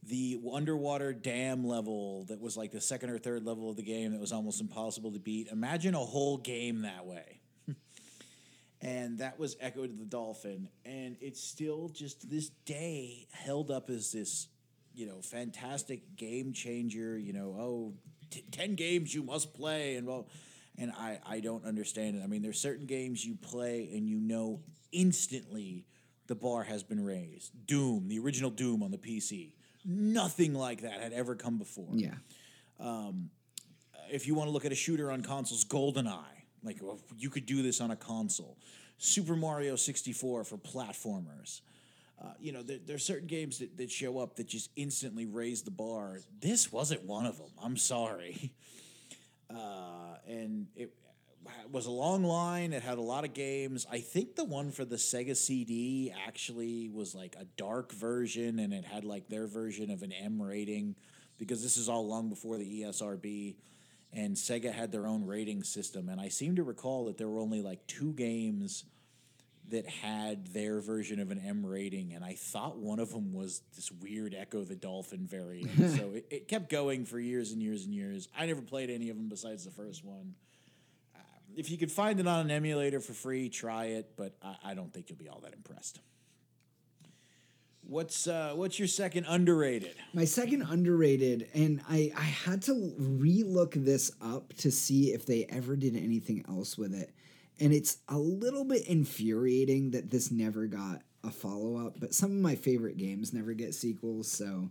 the underwater dam level that was like the second or third level of the game that was almost impossible to beat, imagine a whole game that way. and that was Ecco to the Dolphin. And it's still just this day held up as this, you know, fantastic game changer, you know, oh, t- 10 games you must play. And well, and I, I don't understand it. I mean, there's certain games you play and you know instantly the bar has been raised. Doom, the original Doom on the PC. Nothing like that had ever come before Yeah. if you want to look at a shooter on consoles, GoldenEye, like well, you could do this on a console. Super Mario 64 for platformers. Uh, you know, there, there are certain games that, that show up that just instantly raise the bar. This wasn't one of them. I'm sorry. Uh, and it was a long line. It had a lot of games. I think the one for the Sega CD actually was like a dark version, and it had like their version of an M rating because this is all long before the ESRB. And Sega had their own rating system. And I seem to recall that there were only like two games that had their version of an M rating, and I thought one of them was this weird Ecco the Dolphin variant. so it, it kept going for years and years and years. I never played any of them besides the first one. If you could find it on an emulator for free, try it, but I, I don't think you'll be all that impressed. What's uh, what's your second underrated? My second underrated, and I, I had to re-look this up to see if they ever did anything else with it. And it's a little bit infuriating that this never got a follow-up, but some of my favorite games never get sequels, so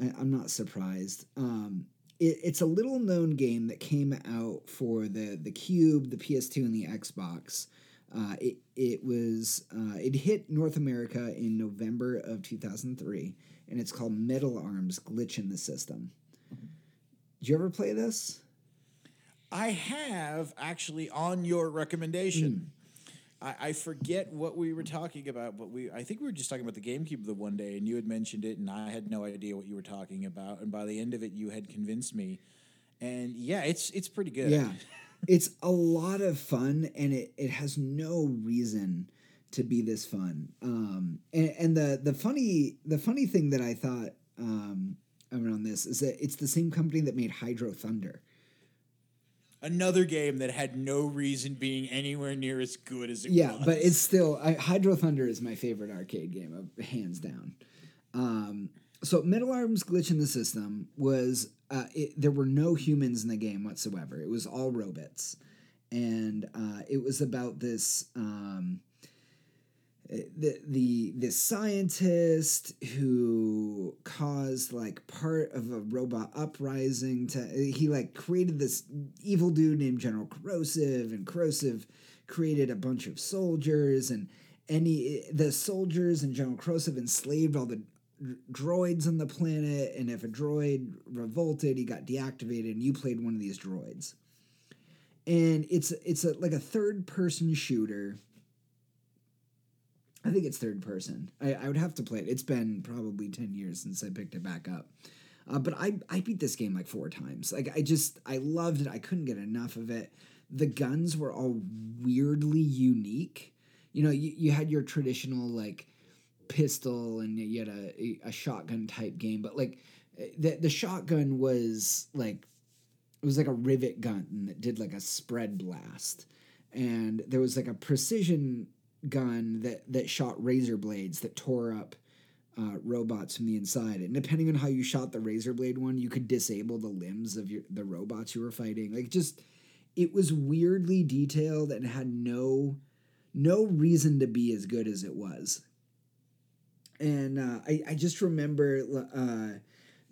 I, I'm not surprised. Um, it, it's a little known game that came out for the the Cube, the PS2, and the Xbox. Uh, it it was uh, it hit North America in November of 2003, and it's called Metal Arms: Glitch in the System. Did you ever play this? I have actually on your recommendation. I, I forget what we were talking about, but we I think we were just talking about the GameCube the one day, and you had mentioned it, and I had no idea what you were talking about. And by the end of it, you had convinced me. And yeah, it's it's pretty good. Yeah. it's a lot of fun and it, it has no reason to be this fun. Um, and, and the the funny the funny thing that I thought um, around this is that it's the same company that made Hydro Thunder. Another game that had no reason being anywhere near as good as it Yeah, was. but it's still I, Hydro Thunder is my favorite arcade game, of hands down. Um, so Metal Arms glitch in the system was uh, it, there were no humans in the game whatsoever. It was all robots, and uh, it was about this. Um, the the the scientist who caused like part of a robot uprising to he like created this evil dude named General Corrosive and Corrosive created a bunch of soldiers and any the soldiers and General Corrosive enslaved all the droids on the planet and if a droid revolted he got deactivated and you played one of these droids. And it's it's a, like a third person shooter I think it's third person. I, I would have to play it. It's been probably 10 years since I picked it back up. Uh, but I, I beat this game like four times. Like, I just, I loved it. I couldn't get enough of it. The guns were all weirdly unique. You know, you, you had your traditional, like, pistol and you had a, a shotgun type game, but, like, the, the shotgun was, like, it was like a rivet gun that did, like, a spread blast. And there was, like, a precision gun that that shot razor blades that tore up uh, robots from the inside. And depending on how you shot the razor blade one, you could disable the limbs of your the robots you were fighting. Like just it was weirdly detailed and had no no reason to be as good as it was. And uh, I I just remember uh,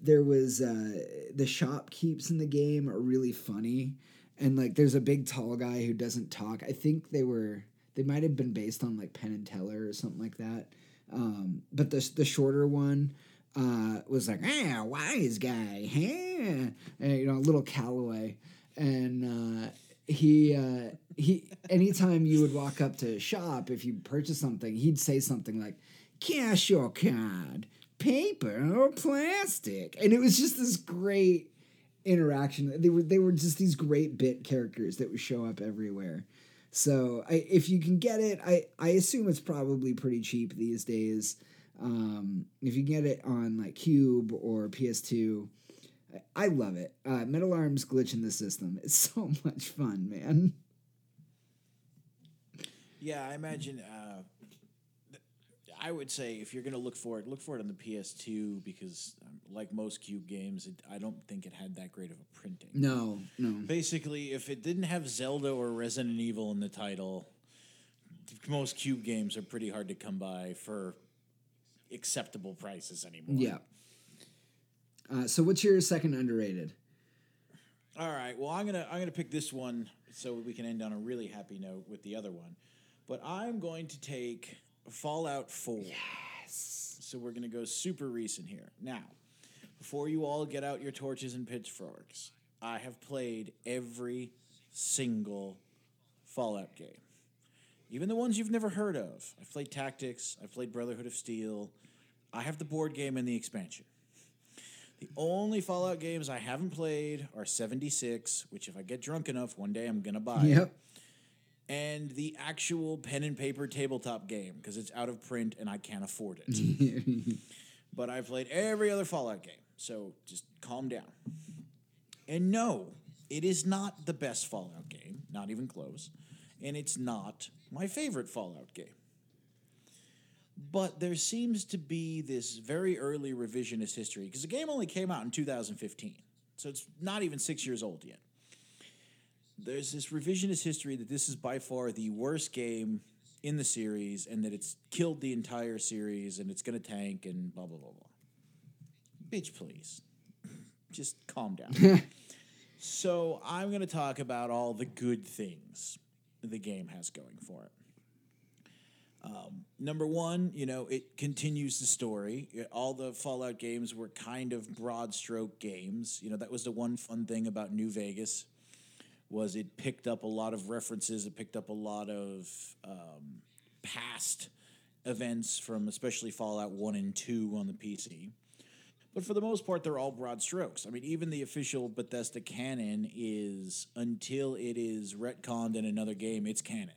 there was uh, the shopkeeps in the game are really funny. And like, there's a big tall guy who doesn't talk. I think they were they might have been based on like Penn and Teller or something like that. Um, but the the shorter one uh, was like, ah, wise guy, huh? And, you know, a little Callaway, and uh, he uh, he. Anytime you would walk up to a shop, if you purchase something, he'd say something like, "Cash or card, paper or plastic," and it was just this great interaction. They were they were just these great bit characters that would show up everywhere. So I, if you can get it, I, I assume it's probably pretty cheap these days. Um, if you get it on like Cube or PS2, I, I love it. Uh, Metal Arms glitch in the system. It's so much fun, man. Yeah, I imagine. Uh, I would say if you're going to look for it, look for it on the PS2 because, um, like most Cube games, it, I don't think it had that great of a printing. No, no. Basically, if it didn't have Zelda or Resident Evil in the title, most Cube games are pretty hard to come by for acceptable prices anymore. Yeah. Uh, so what's your second underrated? All right. Well, I'm gonna I'm gonna pick this one so we can end on a really happy note with the other one, but I'm going to take Fallout Four. Yes. So we're gonna go super recent here. Now, before you all get out your torches and pitchforks, I have played every single Fallout game, even the ones you've never heard of. I've played Tactics. I've played Brotherhood of Steel. I have the board game and the expansion. The only Fallout games I haven't played are 76, which if I get drunk enough, one day I'm going to buy. Yep. And the actual pen and paper tabletop game, because it's out of print and I can't afford it. but I've played every other Fallout game, so just calm down. And no, it is not the best Fallout game, not even close. And it's not my favorite Fallout game. But there seems to be this very early revisionist history because the game only came out in 2015. So it's not even six years old yet. There's this revisionist history that this is by far the worst game in the series and that it's killed the entire series and it's going to tank and blah, blah, blah, blah. Bitch, please. Just calm down. so I'm going to talk about all the good things the game has going for it. Um, number one, you know, it continues the story. It- all the Fallout games were kind of broad stroke games. You know, that was the one fun thing about New Vegas was it picked up a lot of references. It picked up a lot of um, past events from especially Fallout One and Two on the PC. But for the most part, they're all broad strokes. I mean, even the official Bethesda canon is until it is retconned in another game, it's canon.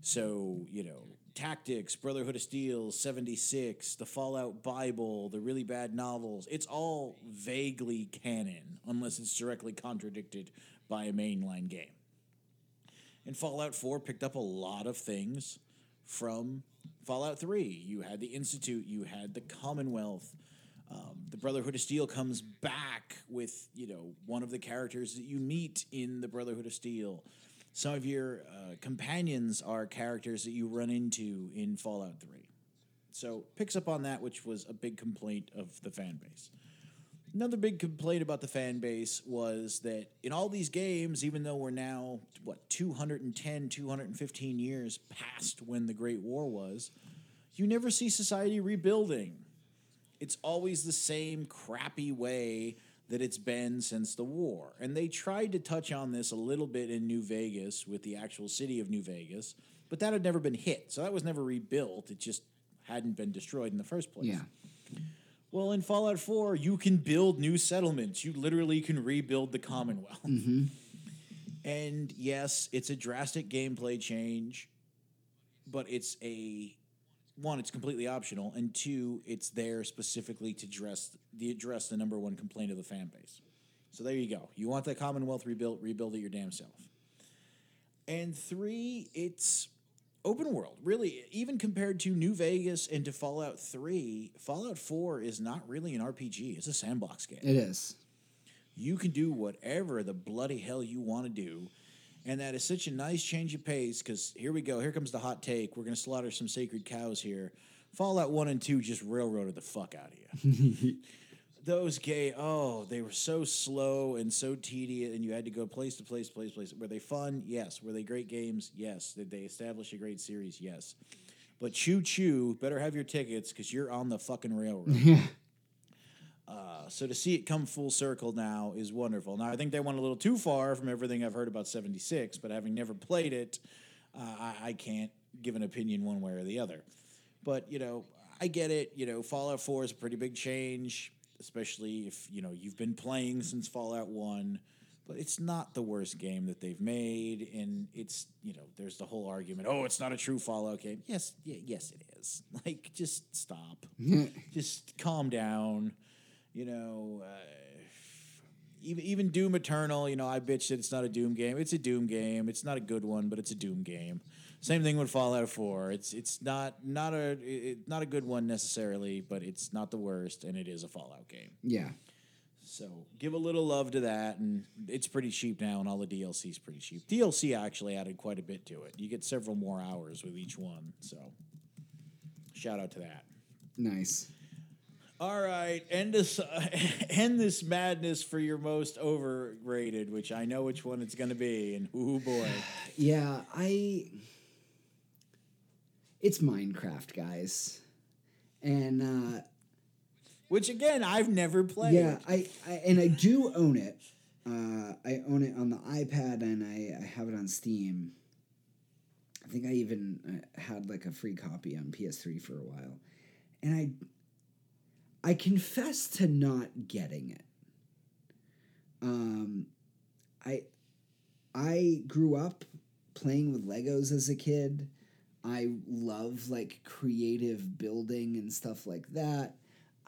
So, you know, Tactics, Brotherhood of Steel, 76, the Fallout Bible, the really bad novels, it's all vaguely canon unless it's directly contradicted by a mainline game. And Fallout 4 picked up a lot of things from Fallout 3. You had the Institute, you had the Commonwealth. Um, the Brotherhood of Steel comes back with, you know, one of the characters that you meet in the Brotherhood of Steel. Some of your uh, companions are characters that you run into in Fallout 3. So picks up on that, which was a big complaint of the fan base. Another big complaint about the fan base was that in all these games, even though we're now, what, 210, 215 years past when the Great War was, you never see society rebuilding. It's always the same crappy way that it's been since the war. And they tried to touch on this a little bit in New Vegas with the actual city of New Vegas, but that had never been hit. So that was never rebuilt. It just hadn't been destroyed in the first place. Yeah. Well, in Fallout 4, you can build new settlements. You literally can rebuild the Commonwealth. Mm-hmm. And yes, it's a drastic gameplay change, but it's a one, it's completely optional, and two, it's there specifically to address the address the number one complaint of the fan base. So there you go. You want that Commonwealth rebuilt, rebuild it your damn self. And three, it's open world. Really, even compared to New Vegas and to Fallout 3, Fallout 4 is not really an RPG. It's a sandbox game It is. you can do whatever the bloody hell you want to do. And that is such a nice change of pace because here we go. Here comes the hot take. We're going to slaughter some sacred cows here. Fallout 1 and 2 just railroaded the fuck out of you. Those gay, oh, they were so slow and so tedious, and you had to go place to place, place, place. Were they fun? Yes. Were they great games? Yes. Did they establish a great series? Yes. But choo choo, better have your tickets because you're on the fucking railroad. Uh, so to see it come full circle now is wonderful. Now I think they went a little too far from everything I've heard about '76, but having never played it, uh, I, I can't give an opinion one way or the other. But you know, I get it. You know, Fallout 4 is a pretty big change, especially if you know you've been playing since Fallout 1. But it's not the worst game that they've made, and it's you know there's the whole argument. Oh, it's not a true Fallout game. Yes, yeah, yes it is. Like just stop, just calm down. You know, uh, even even Doom Eternal. You know, I bitched that it's not a Doom game. It's a Doom game. It's not a good one, but it's a Doom game. Same thing with Fallout 4. It's it's not not a it, not a good one necessarily, but it's not the worst, and it is a Fallout game. Yeah. So give a little love to that, and it's pretty cheap now, and all the DLC is pretty cheap. DLC actually added quite a bit to it. You get several more hours with each one, so shout out to that. Nice. All right, end this end this madness for your most overrated, which I know which one it's going to be, and oh boy, Yeah, I. It's Minecraft, guys, and uh, which again I've never played. yeah, I, I and I do own it. Uh, I own it on the iPad, and I, I have it on Steam. I think I even uh, had like a free copy on PS3 for a while, and I. I confess to not getting it. Um, I I grew up playing with Legos as a kid. I love like creative building and stuff like that.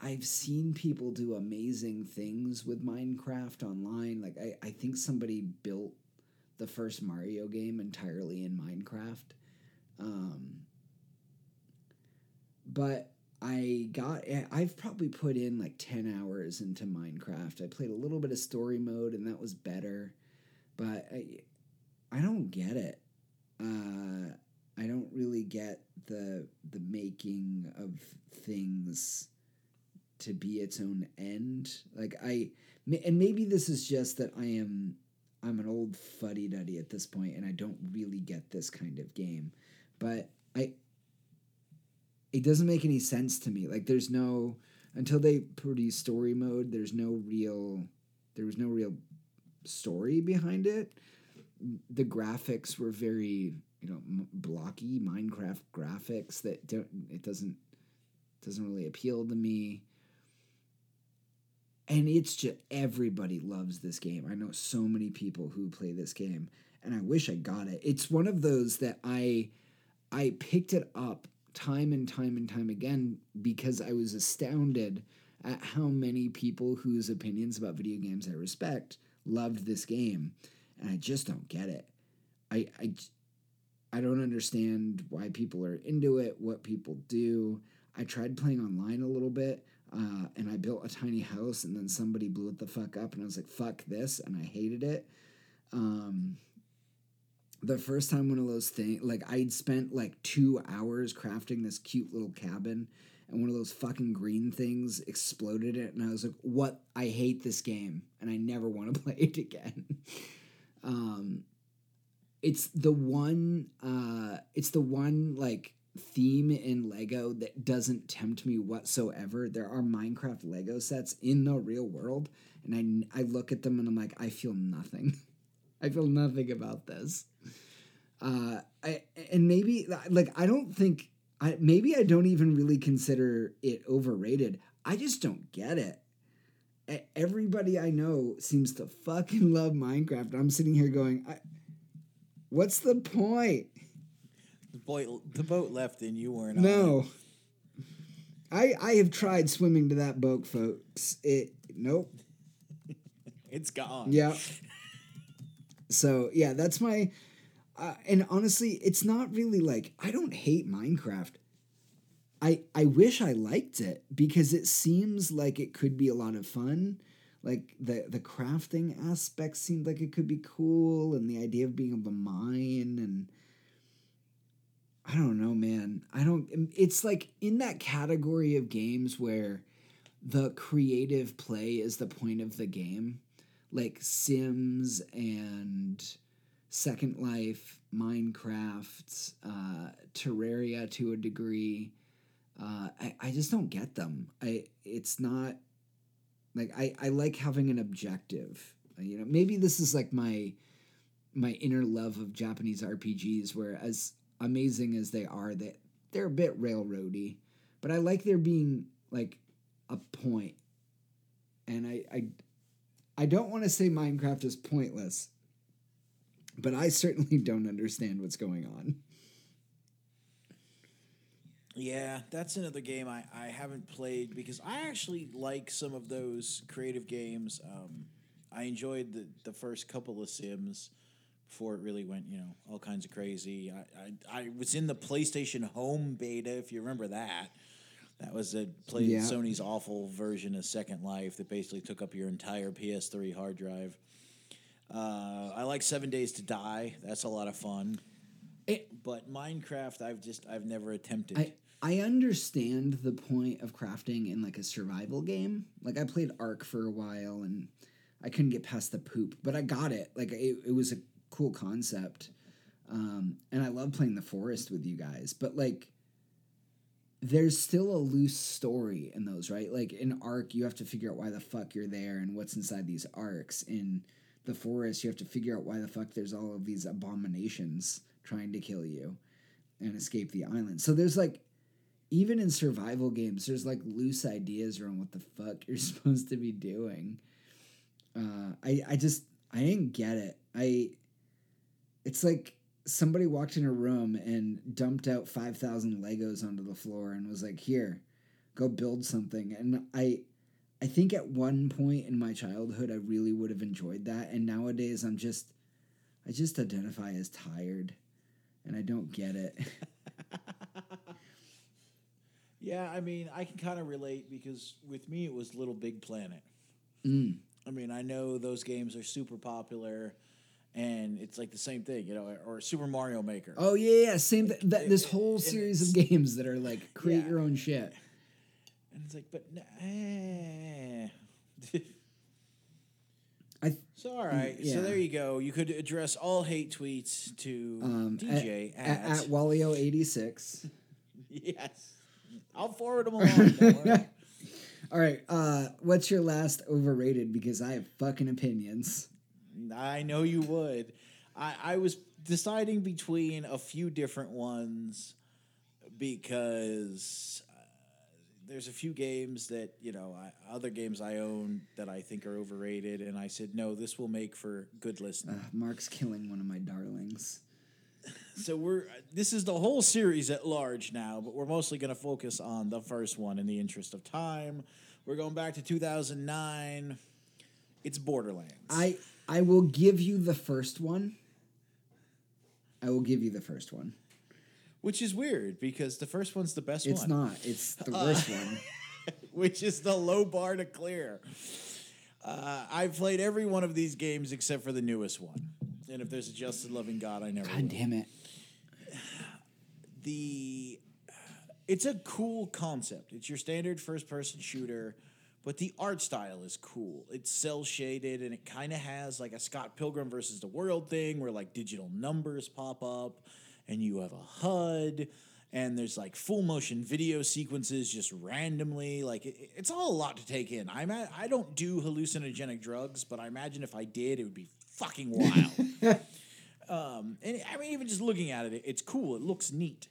I've seen people do amazing things with Minecraft online. Like I, I think somebody built the first Mario game entirely in Minecraft. Um, but I got I've probably put in like 10 hours into Minecraft. I played a little bit of story mode and that was better. But I I don't get it. Uh I don't really get the the making of things to be its own end. Like I and maybe this is just that I am I'm an old fuddy duddy at this point and I don't really get this kind of game. But I it doesn't make any sense to me. Like there's no until they produce story mode, there's no real there was no real story behind it. The graphics were very, you know, m- blocky Minecraft graphics that don't it doesn't doesn't really appeal to me. And it's just everybody loves this game. I know so many people who play this game and I wish I got it. It's one of those that I I picked it up time and time and time again because I was astounded at how many people whose opinions about video games I respect loved this game, and I just don't get it. I I, I don't understand why people are into it, what people do. I tried playing online a little bit, uh, and I built a tiny house, and then somebody blew it the fuck up, and I was like, "Fuck this," and I hated it. Um, the first time one of those things, like I'd spent like two hours crafting this cute little cabin, and one of those fucking green things exploded it, and I was like, "What? I hate this game, and I never want to play it again." um, it's the one, uh, it's the one like theme in Lego that doesn't tempt me whatsoever. There are Minecraft Lego sets in the real world, and I I look at them and I'm like, I feel nothing. I feel nothing about this. Uh, I, and maybe like I don't think I maybe I don't even really consider it overrated. I just don't get it. Everybody I know seems to fucking love Minecraft. I'm sitting here going, I, "What's the point?" The boy, the boat left and you weren't. on No. I I have tried swimming to that boat, folks. It nope. it. It's gone. Yeah. So yeah, that's my. Uh, and honestly, it's not really like I don't hate Minecraft. I I wish I liked it because it seems like it could be a lot of fun. Like the the crafting aspect seemed like it could be cool, and the idea of being able to mine and. I don't know, man. I don't. It's like in that category of games where the creative play is the point of the game like Sims and Second Life, Minecraft, uh, Terraria to a degree. Uh, I, I just don't get them. I it's not like I, I like having an objective. Uh, You know, maybe this is like my my inner love of Japanese RPGs, where as amazing as they are, that they're a bit railroady, but I like there being like a point. And I, I I don't want to say Minecraft is pointless, but I certainly don't understand what's going on. Yeah, that's another game I, I haven't played because I actually like some of those creative games. Um, I enjoyed the, the first couple of Sims before it really went, you know, all kinds of crazy. I, I, I was in the PlayStation Home beta, if you remember that. That was a play Yeah. Sony's awful version of Second Life that basically took up your entire PS3 hard drive. Uh, I like Seven Days to Die. That's a lot of fun. It- but Minecraft, I've just I've never attempted. I I understand the point of crafting in like a survival game. Like I played Ark for a while and I couldn't get past the poop, but I got it. Like it, it was a cool concept. Um, and I love playing the forest with you guys, but like there's still a loose story in those, right? Like in Ark, you have to figure out why the fuck you're there and what's inside these arcs. In the forest, you have to figure out why the fuck there's all of these abominations trying to kill you and escape the island. So there's like even in survival games, there's like loose ideas around what the fuck you're supposed to be doing. Uh, I I just I didn't get it. I it's like somebody walked in a room and dumped out five thousand Legos onto the floor and was like, "Here, go build something." And I I think at one point in my childhood, I really would have enjoyed that, and nowadays I'm just I just identify as tired, and I don't get it. Yeah, I mean, I can kind of relate because with me it was Little Big Planet. Mm. I mean, I know those games are super popular, and it's like the same thing, you know, or Super Mario Maker. Oh yeah, yeah, same. Th- that, this whole series of games that are like create Yeah. your own shit. And it's like, but n- eh. I so all right, yeah. so there you go. You could address all hate tweets to um DJ at, at, at, Wallio eighty six. yes. I'll forward them along. All right, uh, what's your last overrated? Because I have fucking opinions. I know you would. I, I was deciding between a few different ones because uh, there's a few games that you know I, other games I own that I think are overrated, and I said no, this will make for good listening. Uh, Mark's killing one of my darlings. So we're this is the whole series at large now, but we're mostly going to focus on the first one in the interest of time. We're going back to 2009. It's Borderlands. I I will give you the first one. I will give you the first one. which is weird because the first one's the best It's one. It's not. It's the worst one. which is the low bar to clear. Uh, I've played every one of these games except for the newest one. And if there's a Just and Loving God, I never. will. God damn it. the it's a cool concept. It's your standard first person shooter, but the art style is cool. It's cel shaded and it kind of has like a Scott Pilgrim versus the World thing where like digital numbers pop up and you have a HUD and there's like full motion video sequences just randomly like it, it's all a lot to take in. I'm at, I don't do hallucinogenic drugs, but I imagine if I did it would be fucking wild. um, and I mean even just looking at it it's cool. It looks neat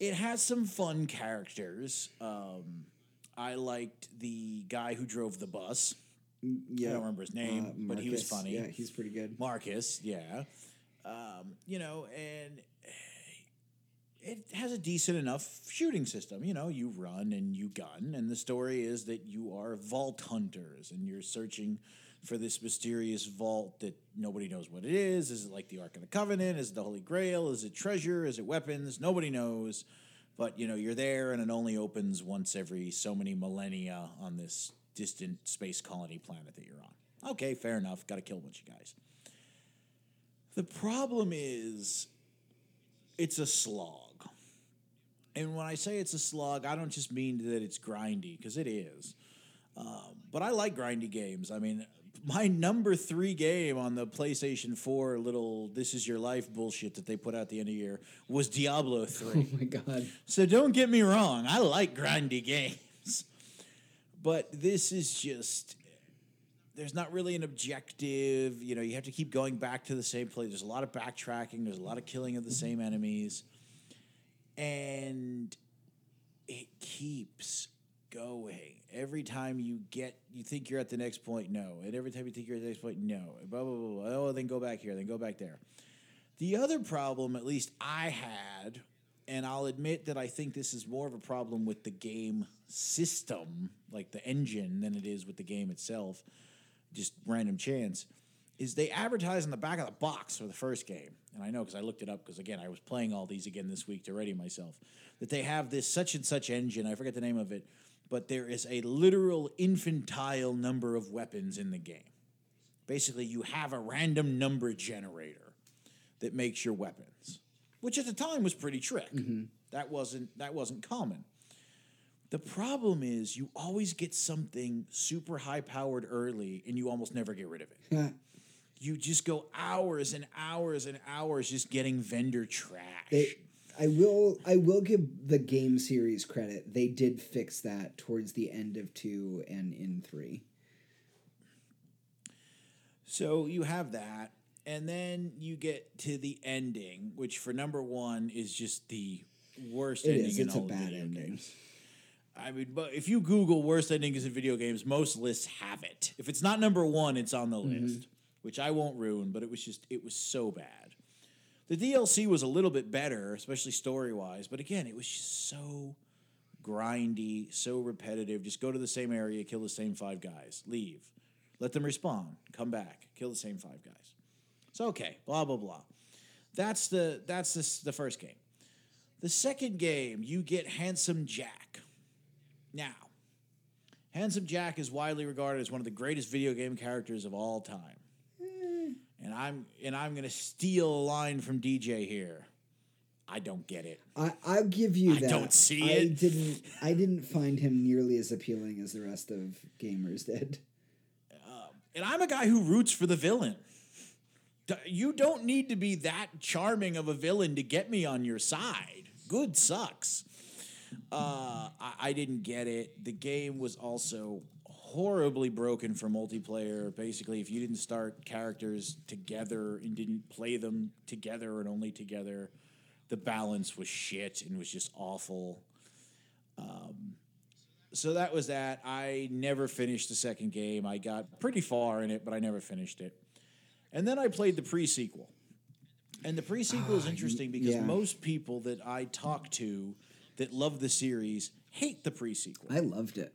it has some fun characters. Um, I liked the guy who drove the bus. Yeah. I don't remember his name, Uh, but he was funny. Yeah, he's pretty good. Marcus, yeah. Um, you know, and it has a decent enough shooting system. You know, you run and you gun, and the story is that you are vault hunters and you're searching for this mysterious vault that nobody knows what it is. Is it like the Ark of the Covenant? Is it the Holy Grail? Is it treasure? Is it weapons? Nobody knows. But you know, you're there and it only opens once every so many millennia on this distant space colony planet that you're on. Okay, fair enough. Got to kill a bunch of guys. The problem is it's a slog. And when I say it's a slog, I don't just mean that it's grindy, because it is. Um, but I like grindy games. I mean, my number three game on the PlayStation 4 little This Is Your Life bullshit that they put out at the end of the year was Diablo 3. Oh my god. So don't get me wrong, I like grindy games. But this is just there's not really an objective, you know, you have to keep going back to the same place. There's a lot of backtracking, there's a lot of killing of the same enemies. And it keeps going. Every time you get you think you're at the next point, no. And every time you think you're at the next point, no. Blah blah blah. blah. Oh, then go back here, then go back there. The other problem, at least I had, and I'll admit that I think this is more of a problem with the game system, like the engine, than it is with the game itself. Just random chance. Is they advertise on the back of the box for the first game, and I know because I looked it up because again I was playing all these again this week to ready myself. That they have this such and such engine, I forget the name of it, but there is a literal infantile number of weapons in the game. Basically, you have a random number generator that makes your weapons, which at the time was pretty trick. Mm-hmm. That wasn't that wasn't common. The problem is you always get something super high powered early and you almost never get rid of it. you just go hours and hours and hours just getting vendor trash. They, I will I will give the game series credit. They did fix that towards the end of 2 and in 3. So you have that, and then you get to the ending, which for number one is just the worst It ending is. in It's a all of bad video ending. games. I mean, but if you Google worst endings in video games, most lists have it. If it's not number one, it's on the Mm-hmm. list, which I won't ruin. But it was just it was so bad. The DLC was a little bit better, especially story wise, but again, it was just so grindy, so repetitive. Just go to the same area, kill the same five guys, leave, let them respawn, come back, kill the same five guys. It's okay. Blah blah blah. That's the that's the, the first game. The second game, you get Handsome Jack. Now, Handsome Jack is widely regarded as one of the greatest video game characters of all time. And I'm and I'm gonna steal a line from DJ here. I don't get it. I I'll give you I that. don't see I it. didn't I didn't find him nearly as appealing as the rest of gamers did. And I'm a guy who roots for the villain. You don't need to be that charming of a villain to get me on your side. Good sucks. Uh, I, I didn't get it. The game was also horribly broken for multiplayer. Basically, if you didn't start characters together and didn't play them together and only together, the balance was shit and was just awful um, so that was that. I never finished the second game. I got pretty far in it, but I never finished it. And then I played the pre sequel. And the pre-sequel is ah, interesting because yeah. most people that I talk to that love the series hate the pre-sequel. I loved it.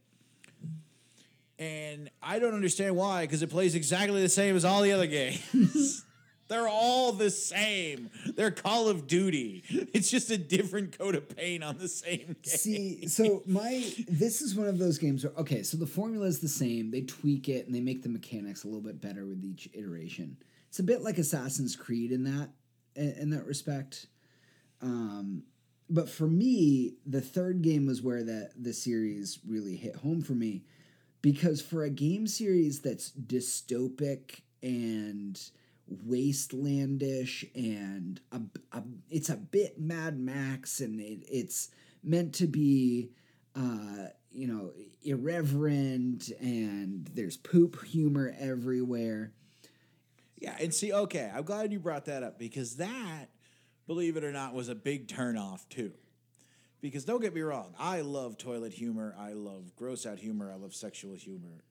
And I don't understand why because it plays exactly the same as all the other games. They're all the same. They're Call of Duty. It's just a different coat of paint on the same game. See, so my this is one of those games where okay, so the formula is the same. They tweak it and they make the mechanics a little bit better with each iteration. It's a bit like Assassin's Creed in that in, that respect. Um, but for me, the third game was where the the series really hit home for me because for a game series that's dystopic and wastelandish and a, a, it's a bit Mad Max and it, it's meant to be uh, you know irreverent and there's poop humor everywhere. Yeah, and see, okay, I'm glad you brought that up because that, believe it or not, was a big turnoff too. Because don't get me wrong, I love toilet humor, I love gross out humor, I love sexual humor,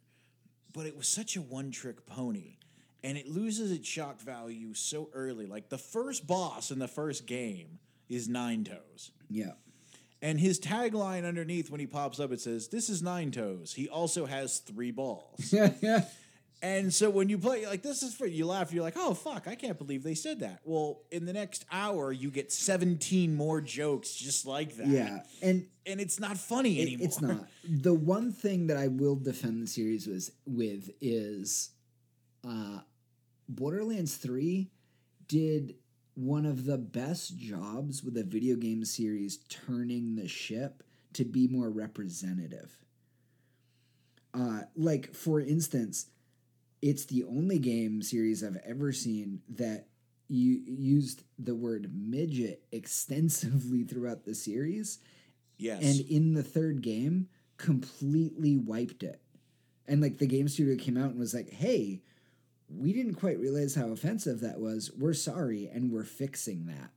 but it was such a one trick pony, and it loses its shock value so early. Like the first boss in the first game is Nine Toes. Yeah. And his tagline underneath when he pops up, it says, This is Nine Toes. He also has three balls. Yeah, yeah. And so when you play like this is for you laugh, you're like, oh fuck, I can't believe they said that. Well, in the next hour, you get 17 more jokes just like that. Yeah. And And it's not funny It- anymore. It's not. The one thing that I will defend the series was with is uh Borderlands 3 did one of the best jobs with a video game series turning the ship to be more representative. Uh like for instance, it's the only game series I've ever seen that you used the word midget extensively throughout the series. Yes. and in the third game completely wiped it. And like the game studio came out and was like hey we didn't quite realize how offensive that was. We're sorry and we're fixing that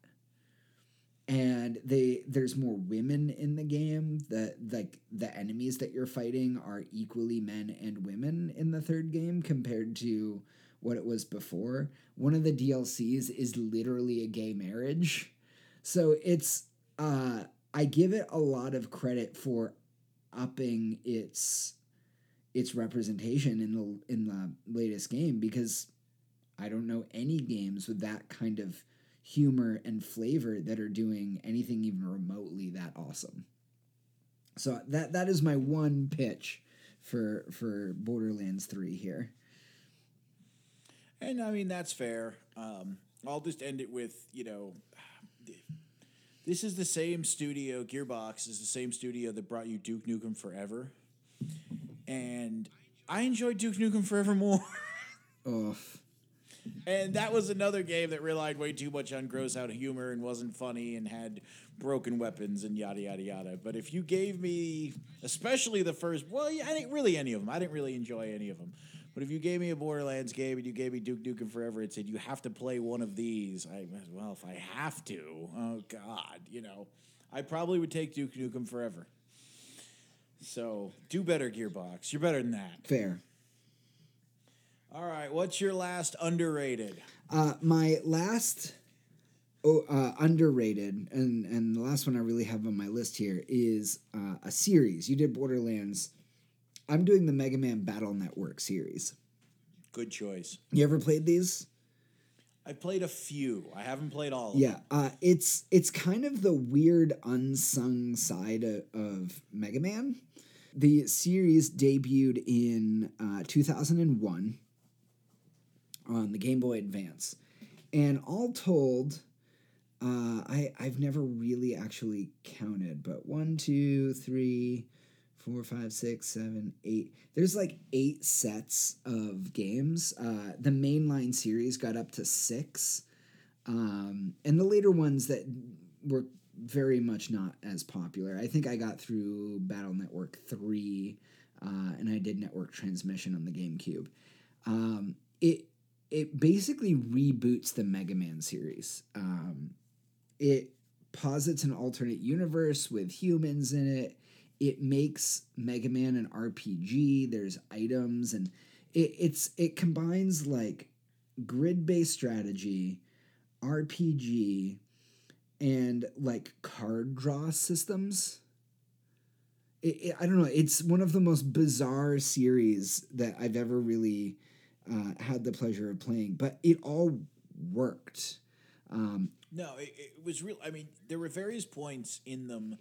and they there's more women in the game that like the enemies that you're fighting are equally men and women in the third game compared to what it was before. One of the dlcs is literally a gay marriage. So it's uh i give it a lot of credit for upping its its representation in the in the latest game because I don't know any games with that kind of humor and flavor that are doing anything even remotely that awesome. So that that is my one pitch for for Borderlands 3 here. And I mean that's fair. Um, I'll just end it with you know, this is the same studio. Gearbox is the same studio that brought you Duke Nukem Forever, and I enjoyed Duke Nukem Forever more. Oh, And that was another game that relied way too much on gross out humor and wasn't funny and had broken weapons and yada yada yada. But if you gave me, especially the first, well, I didn't really any of them. I didn't really enjoy any of them. But if you gave me a Borderlands game and you gave me Duke Nukem Forever and said you have to play one of these, I well, if I have to, oh god, you know, I probably would take Duke Nukem Forever. So do better, Gearbox. You're better than that. fair. All right, what's your last underrated? Uh, my last oh, uh, underrated and and the last one I really have on my list here is uh, a series. You did Borderlands. I'm doing the Mega Man Battle Network series. Good choice. You ever played these? I've played a few. I haven't played all of them. Yeah, uh, it's it's kind of the weird unsung side of, of Mega Man. The series debuted in uh, 2001 on the Game Boy Advance, and all told, uh, I I've never really actually counted, but one, two, three, four, five, six, seven, eight. There's like eight sets of games. Uh, the mainline series got up to six um, and the later ones that were very much not as popular. I think I got through Battle Network three, uh, and I did Network Transmission on the GameCube. Um, it it basically reboots the Mega Man series. Um, it posits an alternate universe with humans in it. It makes Mega Man an RPG. There's items and it, it's it combines like grid based strategy, RPG and like card draw systems. It, it, I don't know. It's one of the most bizarre series that I've ever really uh, had the pleasure of playing, but it all worked. Um, No, it, it was real. I mean, there were various points in them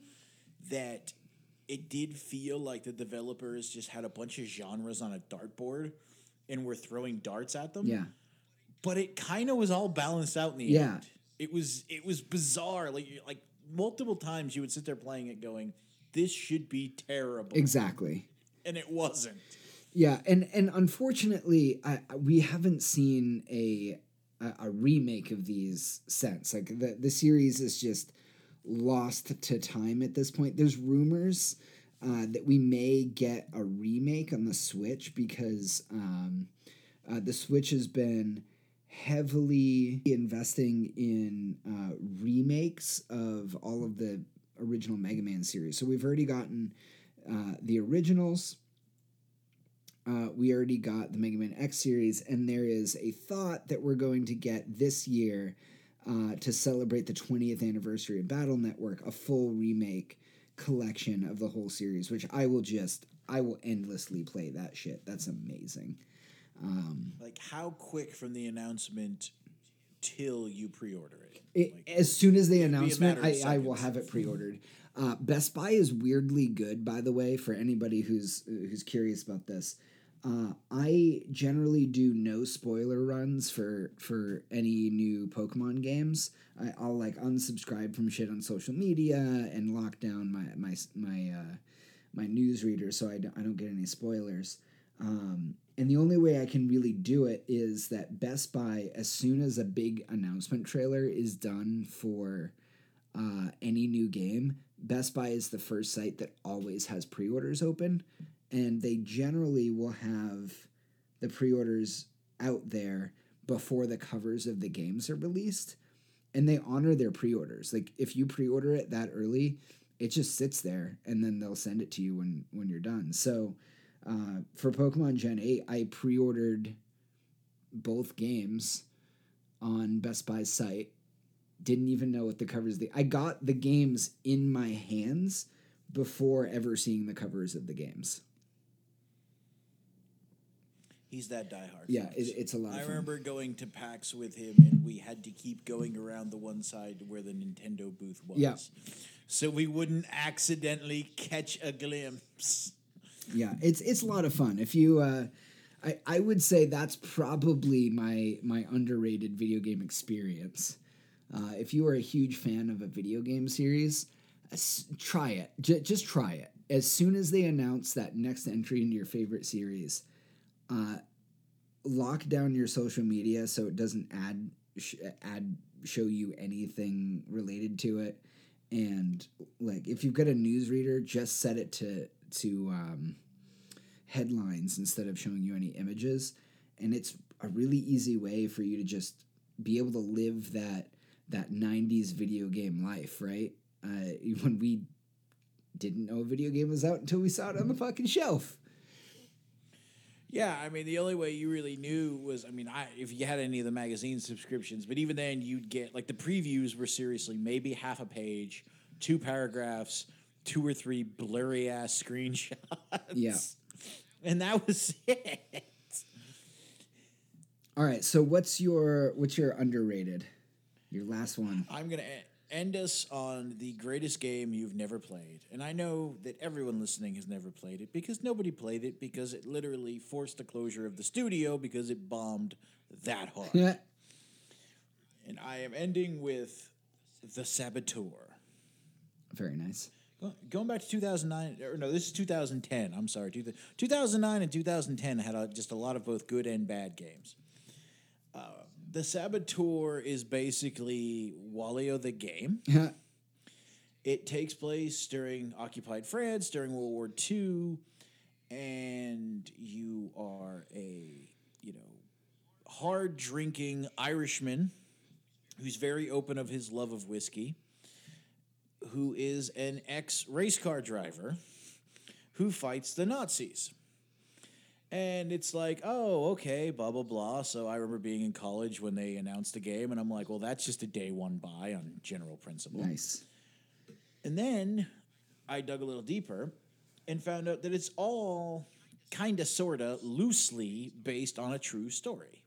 that it did feel like the developers just had a bunch of genres on a dartboard and were throwing darts at them. yeah. But it kind of was all balanced out in the Yeah. end. It was it was bizarre. Like like multiple times you would sit there playing it, going, "This should be terrible," Exactly. and it wasn't. Yeah, and and unfortunately, I, we haven't seen a, a a remake of these since. Like the the series is just lost to time at this point. There's rumors uh, that we may get a remake on the Switch because um, uh, the Switch has been heavily investing in uh, remakes of all of the original Mega Man series. So we've already gotten uh, the originals. Uh, we already got the Mega Man X series, and there is a thought that we're going to get this year uh, to celebrate the 20th anniversary of Battle Network, a full remake collection of the whole series, which I will just, I will endlessly play that shit. That's amazing. Um, Like how quick from the announcement till you pre-order it. It, Like, as soon as they be a announcement, I, I will have it pre-ordered. Uh, Best Buy is weirdly good, by the way, for anybody who's who's curious about this. Uh, I generally do no spoiler runs for for any new Pokemon games. I, I'll like unsubscribe from shit on social media and lock down my my my uh, my newsreader so I don't, I don't get any spoilers. Um, and the only way I can really do it is that Best Buy, as soon as a big announcement trailer is done for uh, any new game, Best Buy is the first site that always has pre orders open. And they generally will have the pre orders out there before the covers of the games are released. And they honor their pre orders. Like if you pre order it that early, it just sits there and then they'll send it to you when, when you're done. So uh, for Pokemon Gen 8, I pre ordered both games on Best Buy's site. Didn't even know what the covers. The I got the games in my hands before ever seeing the covers of the games. He's that diehard. Yeah, it, it's a lot. I of fun. remember going to PAX with him, and we had to keep going around the one side where the Nintendo booth was. Yeah. So we wouldn't accidentally catch a glimpse. yeah it's it's a lot of fun if you uh i i would say that's probably my my underrated video game experience uh if you are a huge fan of a video game series try it J- just try it as soon as they announce that next entry into your favorite series uh lock down your social media so it doesn't add sh- add show you anything related to it. And like if you've got a newsreader just set it to to um, headlines instead of showing you any images. And it's a really easy way for you to just be able to live that that 90s video game life right? Uh, when we didn't know a video game was out until we saw it on the fucking shelf Yeah, I mean the only way you really knew was I mean I if you had any of the magazine subscriptions, but even then you'd get like the previews were seriously maybe half a page, two paragraphs, two or three blurry ass screenshots. Yeah. And that was it. all right so what's your what's your underrated your last one I'm going to end us on the greatest game you've never played. And I know that everyone listening has never played it because nobody played it because it literally forced the closure of the studio because it bombed that hard. yeah And I am ending with The Saboteur. very nice Going back to 2009, or no, this is 2010. I'm sorry. 2009 and 2010 had a, just a lot of both good and bad games. Uh, the Saboteur is basically Walio the game. It takes place during occupied France during World War II, and you are a you know hard drinking Irishman who's very open of his love of whiskey, who is an ex race car driver who fights the Nazis. And it's like, oh, okay, blah, blah, blah. So I remember being in college when they announced the game, and I'm like, well, that's just a day one buy on general principle. Nice. And then I dug a little deeper and found out that it's all kind of, sort of, loosely based on a true story.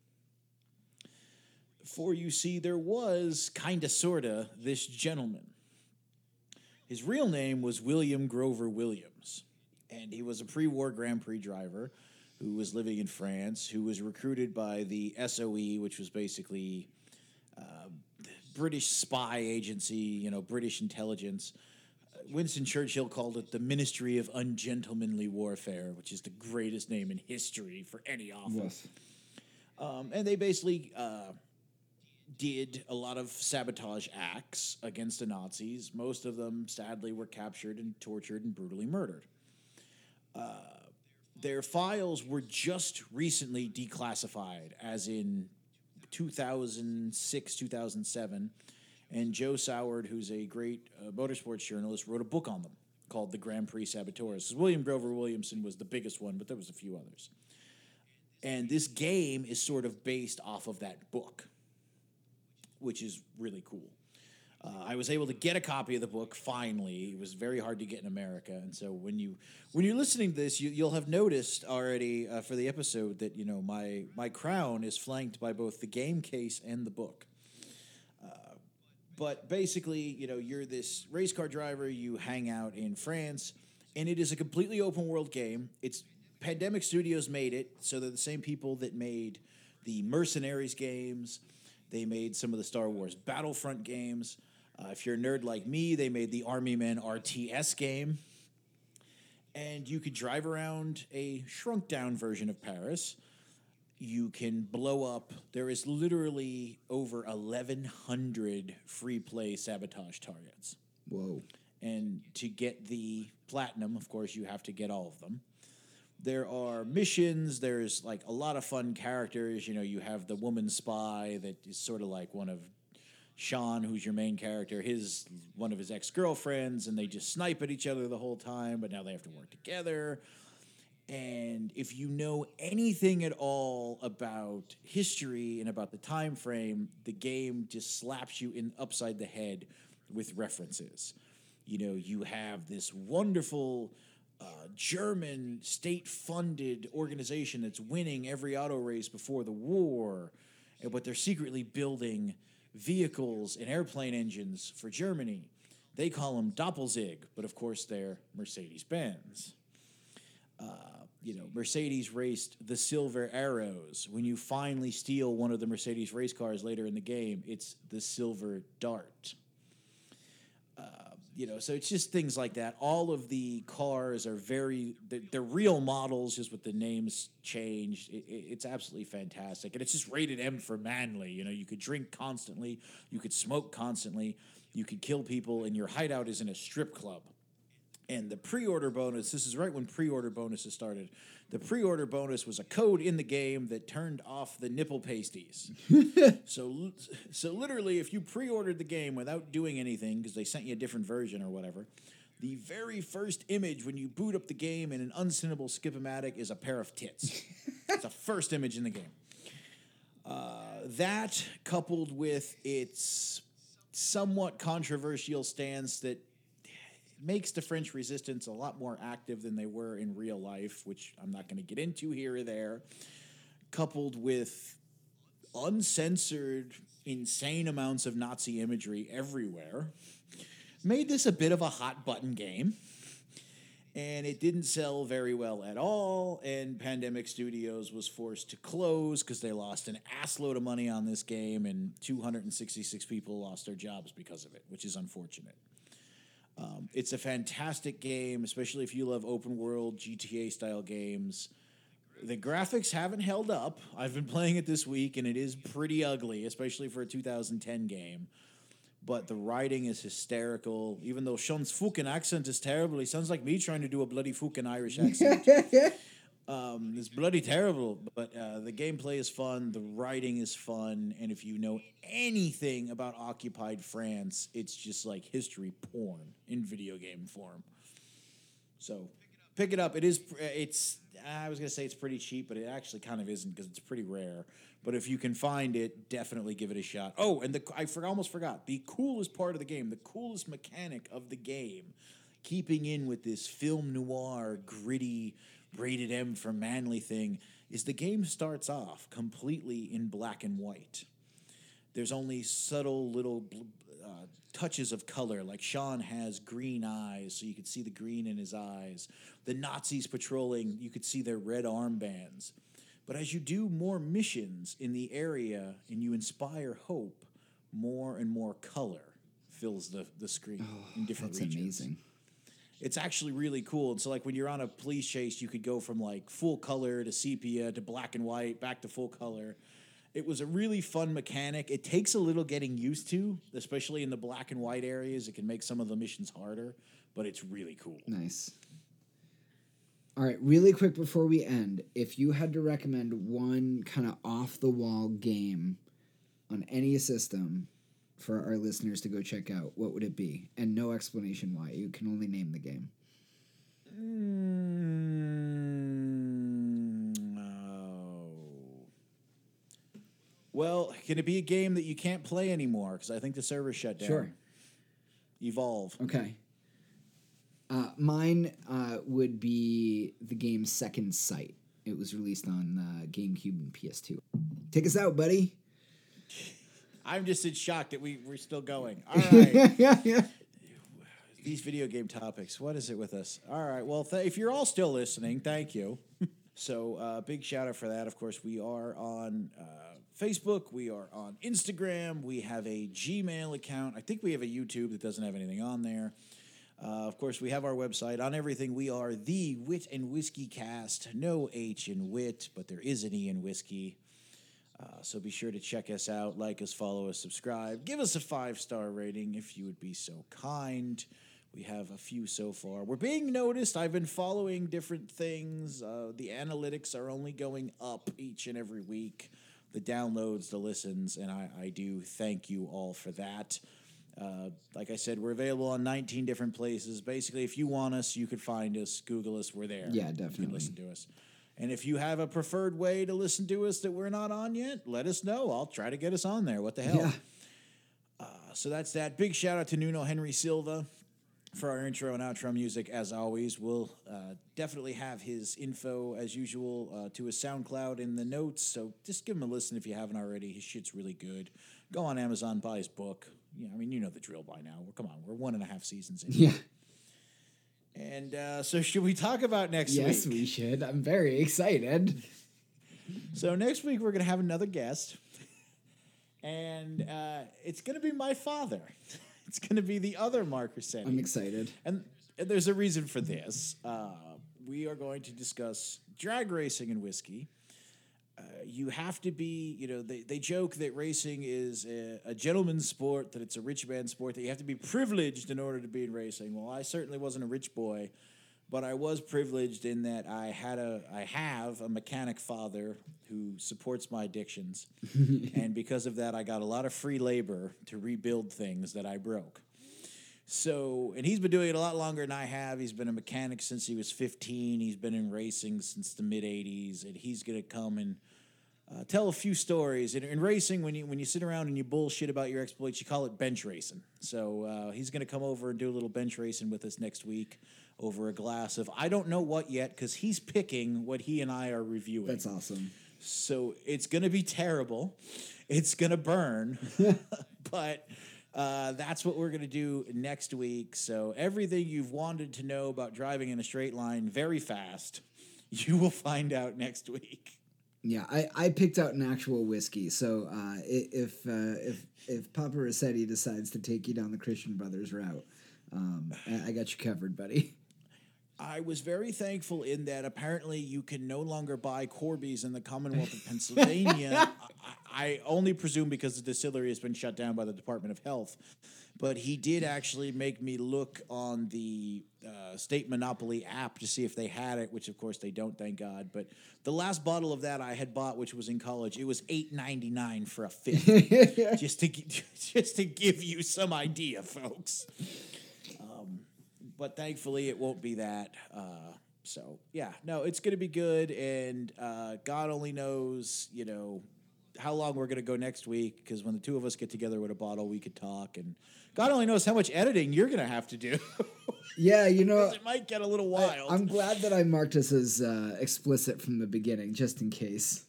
For you see, there was kind of, sort of, this gentleman. His real name was William Grover Williams, and he was a pre war Grand Prix driver who was living in France, who was recruited by the SOE, which was basically uh, British spy agency, you know, British intelligence. Uh, Winston Churchill called it the Ministry of Ungentlemanly Warfare, which is the greatest name in history for any office. Um, and they basically uh, did a lot of sabotage acts against the Nazis. Most of them, sadly, were captured and tortured and brutally murdered. Uh, their files were just recently declassified, as in 2006, 2007. And Joe Saward, who's a great uh, motorsports journalist, wrote a book on them called The Grand Prix Saboteurs. William Grover Williamson was the biggest one, but there was a few others. And this game is sort of based off of that book, which is really cool. Uh, I was able to get a copy of the book finally. It was very hard to get in America, and so when you when you're listening to this, you, you'll have noticed already uh, for the episode that you know my my crown is flanked by both the game case and the book. Uh, but basically, you know, you're this race car driver. You hang out in France, and it is a completely open world game. It's Pandemic Studios made it, so they're the same people that made the Mercenaries games. They made some of the Star Wars Battlefront games. Uh, if you're a nerd like me, they made the Army Men RTS game. And you could drive around a shrunk down version of Paris. You can blow up. There is literally over 1,100 free play sabotage targets. Whoa. And to get the platinum, of course, you have to get all of them. There are missions. There's like a lot of fun characters. You know, you have the woman spy that is sort of like one of Sean, who's your main character, his one of his ex girlfriends, and they just snipe at each other the whole time. But now they have to work together. And if you know anything at all about history and about the time frame, the game just slaps you in upside the head with references. You know, you have this wonderful uh, German state-funded organization that's winning every auto race before the war, but they're secretly building vehicles and airplane engines for Germany. They call them Doppelsieg, but of course they're Mercedes Benz. Uh, you know, Mercedes raced the Silver Arrows. When you finally steal one of the Mercedes race cars later in the game, it's the Silver Dart. You know, so it's just things like that. All of the cars are very, they're, they're real models, just with the names changed. It, it, it's absolutely fantastic. And it's just rated M for manly. You know, you could drink constantly, you could smoke constantly, you could kill people, and your hideout is in a strip club. And the pre order bonus, this is right when pre order bonuses started. The pre order bonus was a code in the game that turned off the nipple pasties. so, so literally, if you pre ordered the game without doing anything, because they sent you a different version or whatever, the very first image when you boot up the game in an unsinnable skipomatic is a pair of tits. it's the first image in the game. Uh, that coupled with its somewhat controversial stance that makes the French resistance a lot more active than they were in real life, which I'm not going to get into here or there, coupled with uncensored, insane amounts of Nazi imagery everywhere, made this a bit of a hot button game. And it didn't sell very well at all. And Pandemic Studios was forced to close because they lost an assload of money on this game, and 266 people lost their jobs because of it, which is unfortunate. Um, it's a fantastic game, especially if you love open world GTA style games. The graphics haven't held up. I've been playing it this week, and it is pretty ugly, especially for a 2010 game. But the writing is hysterical. Even though Sean's fucking accent is terrible, he sounds like me trying to do a bloody fucking Irish accent. Um, it's bloody terrible, but uh, the gameplay is fun. The writing is fun, and if you know anything about occupied France, it's just like history porn in video game form. So pick it up. It is. It's. I was gonna say it's pretty cheap, but it actually kind of isn't because it's pretty rare. But if you can find it, definitely give it a shot. Oh, and the I for, almost forgot the coolest part of the game, the coolest mechanic of the game, keeping in with this film noir, gritty, rated M for manly thing, is the game starts off completely in black and white there's only subtle little uh, touches of color. Like Sean has green eyes, so you could see the green in his eyes. The Nazis patrolling, you could see their red armbands. But as you do more missions in the area and you inspire hope, more and more color fills the, the screen in different That's regions amazing. It's actually really cool. And so, like when you're on a police chase, you could go from like full color to sepia to black and white, back to full color. It was a really fun mechanic. It takes a little getting used to, especially in the black and white areas. It can make some of the missions harder, but it's really cool. Nice. All right, really quick before we end, if you had to recommend one kind of off the wall game on any system for our listeners to go check out, what would it be? And no explanation why. You can only name the game. Mm, oh. Well, can it be a game that you can't play anymore? Because I think the server shut down. Sure. Evolve. Okay. Uh, mine uh, would be the game Second Sight. It was released on uh, GameCube and PS2. Take us out, buddy. I'm just in shock that we, we're still going. All right. yeah, yeah. these video game topics. What is it with us? All right. Well, th- if you're all still listening, thank you. so, uh, big shout out for that. Of course, we are on uh, Facebook. We are on Instagram. We have a Gmail account. I think we have a YouTube that doesn't have anything on there. Uh, of course, we have our website. On everything, we are the Wit and Whiskey Cast. No H in wit, but there is an E in whiskey. Uh, so be sure to check us out, like us, follow us, subscribe. Give us a five star rating if you would be so kind. We have a few so far. We're being noticed. I've been following different things. Uh, the analytics are only going up each and every week. The downloads, the listens, and I, I do thank you all for that. Uh, like I said, we're available on 19 different places. Basically, if you want us, you could find us, Google us, we're there. Yeah, You definitely. can listen to us. And if you have a preferred way to listen to us that we're not on yet, let us know. I'll try to get us on there. What the hell? Yeah. So that's that. Big shout out to Nuno Henry Silva for our intro and outro music. As always, we'll uh, definitely have his info as usual uh, to his SoundCloud in the notes. So just give him a listen if you haven't already. His shit's really good. Go on Amazon, buy his book. Yeah, I mean, you know the drill by now. We're, come on, we're one and a half seasons in. Yeah. And uh, so, should we talk about next Yes, week? Yes, we should. I'm very excited. So next week we're gonna have another guest, and uh, it's gonna be my father. It's gonna be the other Mark Rossetti. I'm excited. and, and there's a reason for this. Uh, we are going to discuss drag racing and whiskey. Uh, you have to be, you know, they, they joke that racing is a, a gentleman's sport, that it's a rich man's sport, that you have to be privileged in order to be in racing. Well, I certainly wasn't a rich boy, but I was privileged in that I had a, I have a mechanic father who supports my addictions, and because of that, I got a lot of free labor to rebuild things that I broke. So, and he's been doing it a lot longer than I have. He's been a mechanic since he was 15. He's been in racing since the mid 80s, and he's going to come and uh, tell a few stories. In, in racing, when you when you sit around and you bullshit about your exploits, you call it bench racing. So uh, he's going to come over and do a little bench racing with us next week over a glass of I don't know what yet because he's picking what he and I are reviewing. That's awesome. So it's going to be terrible. It's going to burn. but uh, that's what we're going to do next week. So everything you've wanted to know about driving in a straight line very fast, you will find out next week. Yeah, I, I picked out an actual whiskey. So uh, if uh, if if Papa Rossetti decides to take you down the Christian Brothers route, um, I, I got you covered, buddy. I was very thankful in that apparently you can no longer buy Corby's in the Commonwealth of Pennsylvania. I, I only presume because the distillery has been shut down by the Department of Health. But he did actually make me look on the uh, state monopoly app to see if they had it, which of course they don't, thank God. But the last bottle of that I had bought, which was in college, it was eight ninety nine for a fifth, just to just to give you some idea, folks but thankfully it won't be that. Uh, so yeah, no, it's gonna be good, and uh, God only knows, you know, how long we're gonna go next week. Because when the two of us get together with a bottle, we could talk, and God only knows how much editing you're gonna have to do. Yeah, you know, it might get a little I, wild. I'm glad that I marked this as uh, explicit from the beginning, just in case.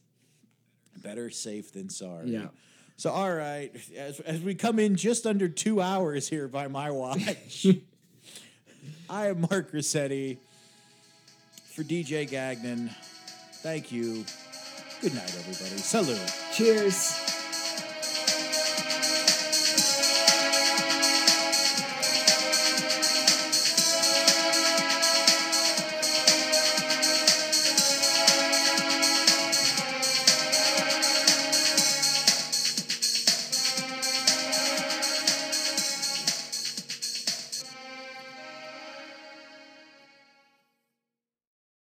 Better safe than sorry. Yeah. So all right, as as we come in just under two hours here by my watch, I am Mark Rossetti for DJ Gagnon. Thank you. Good night, everybody. Salute. Cheers.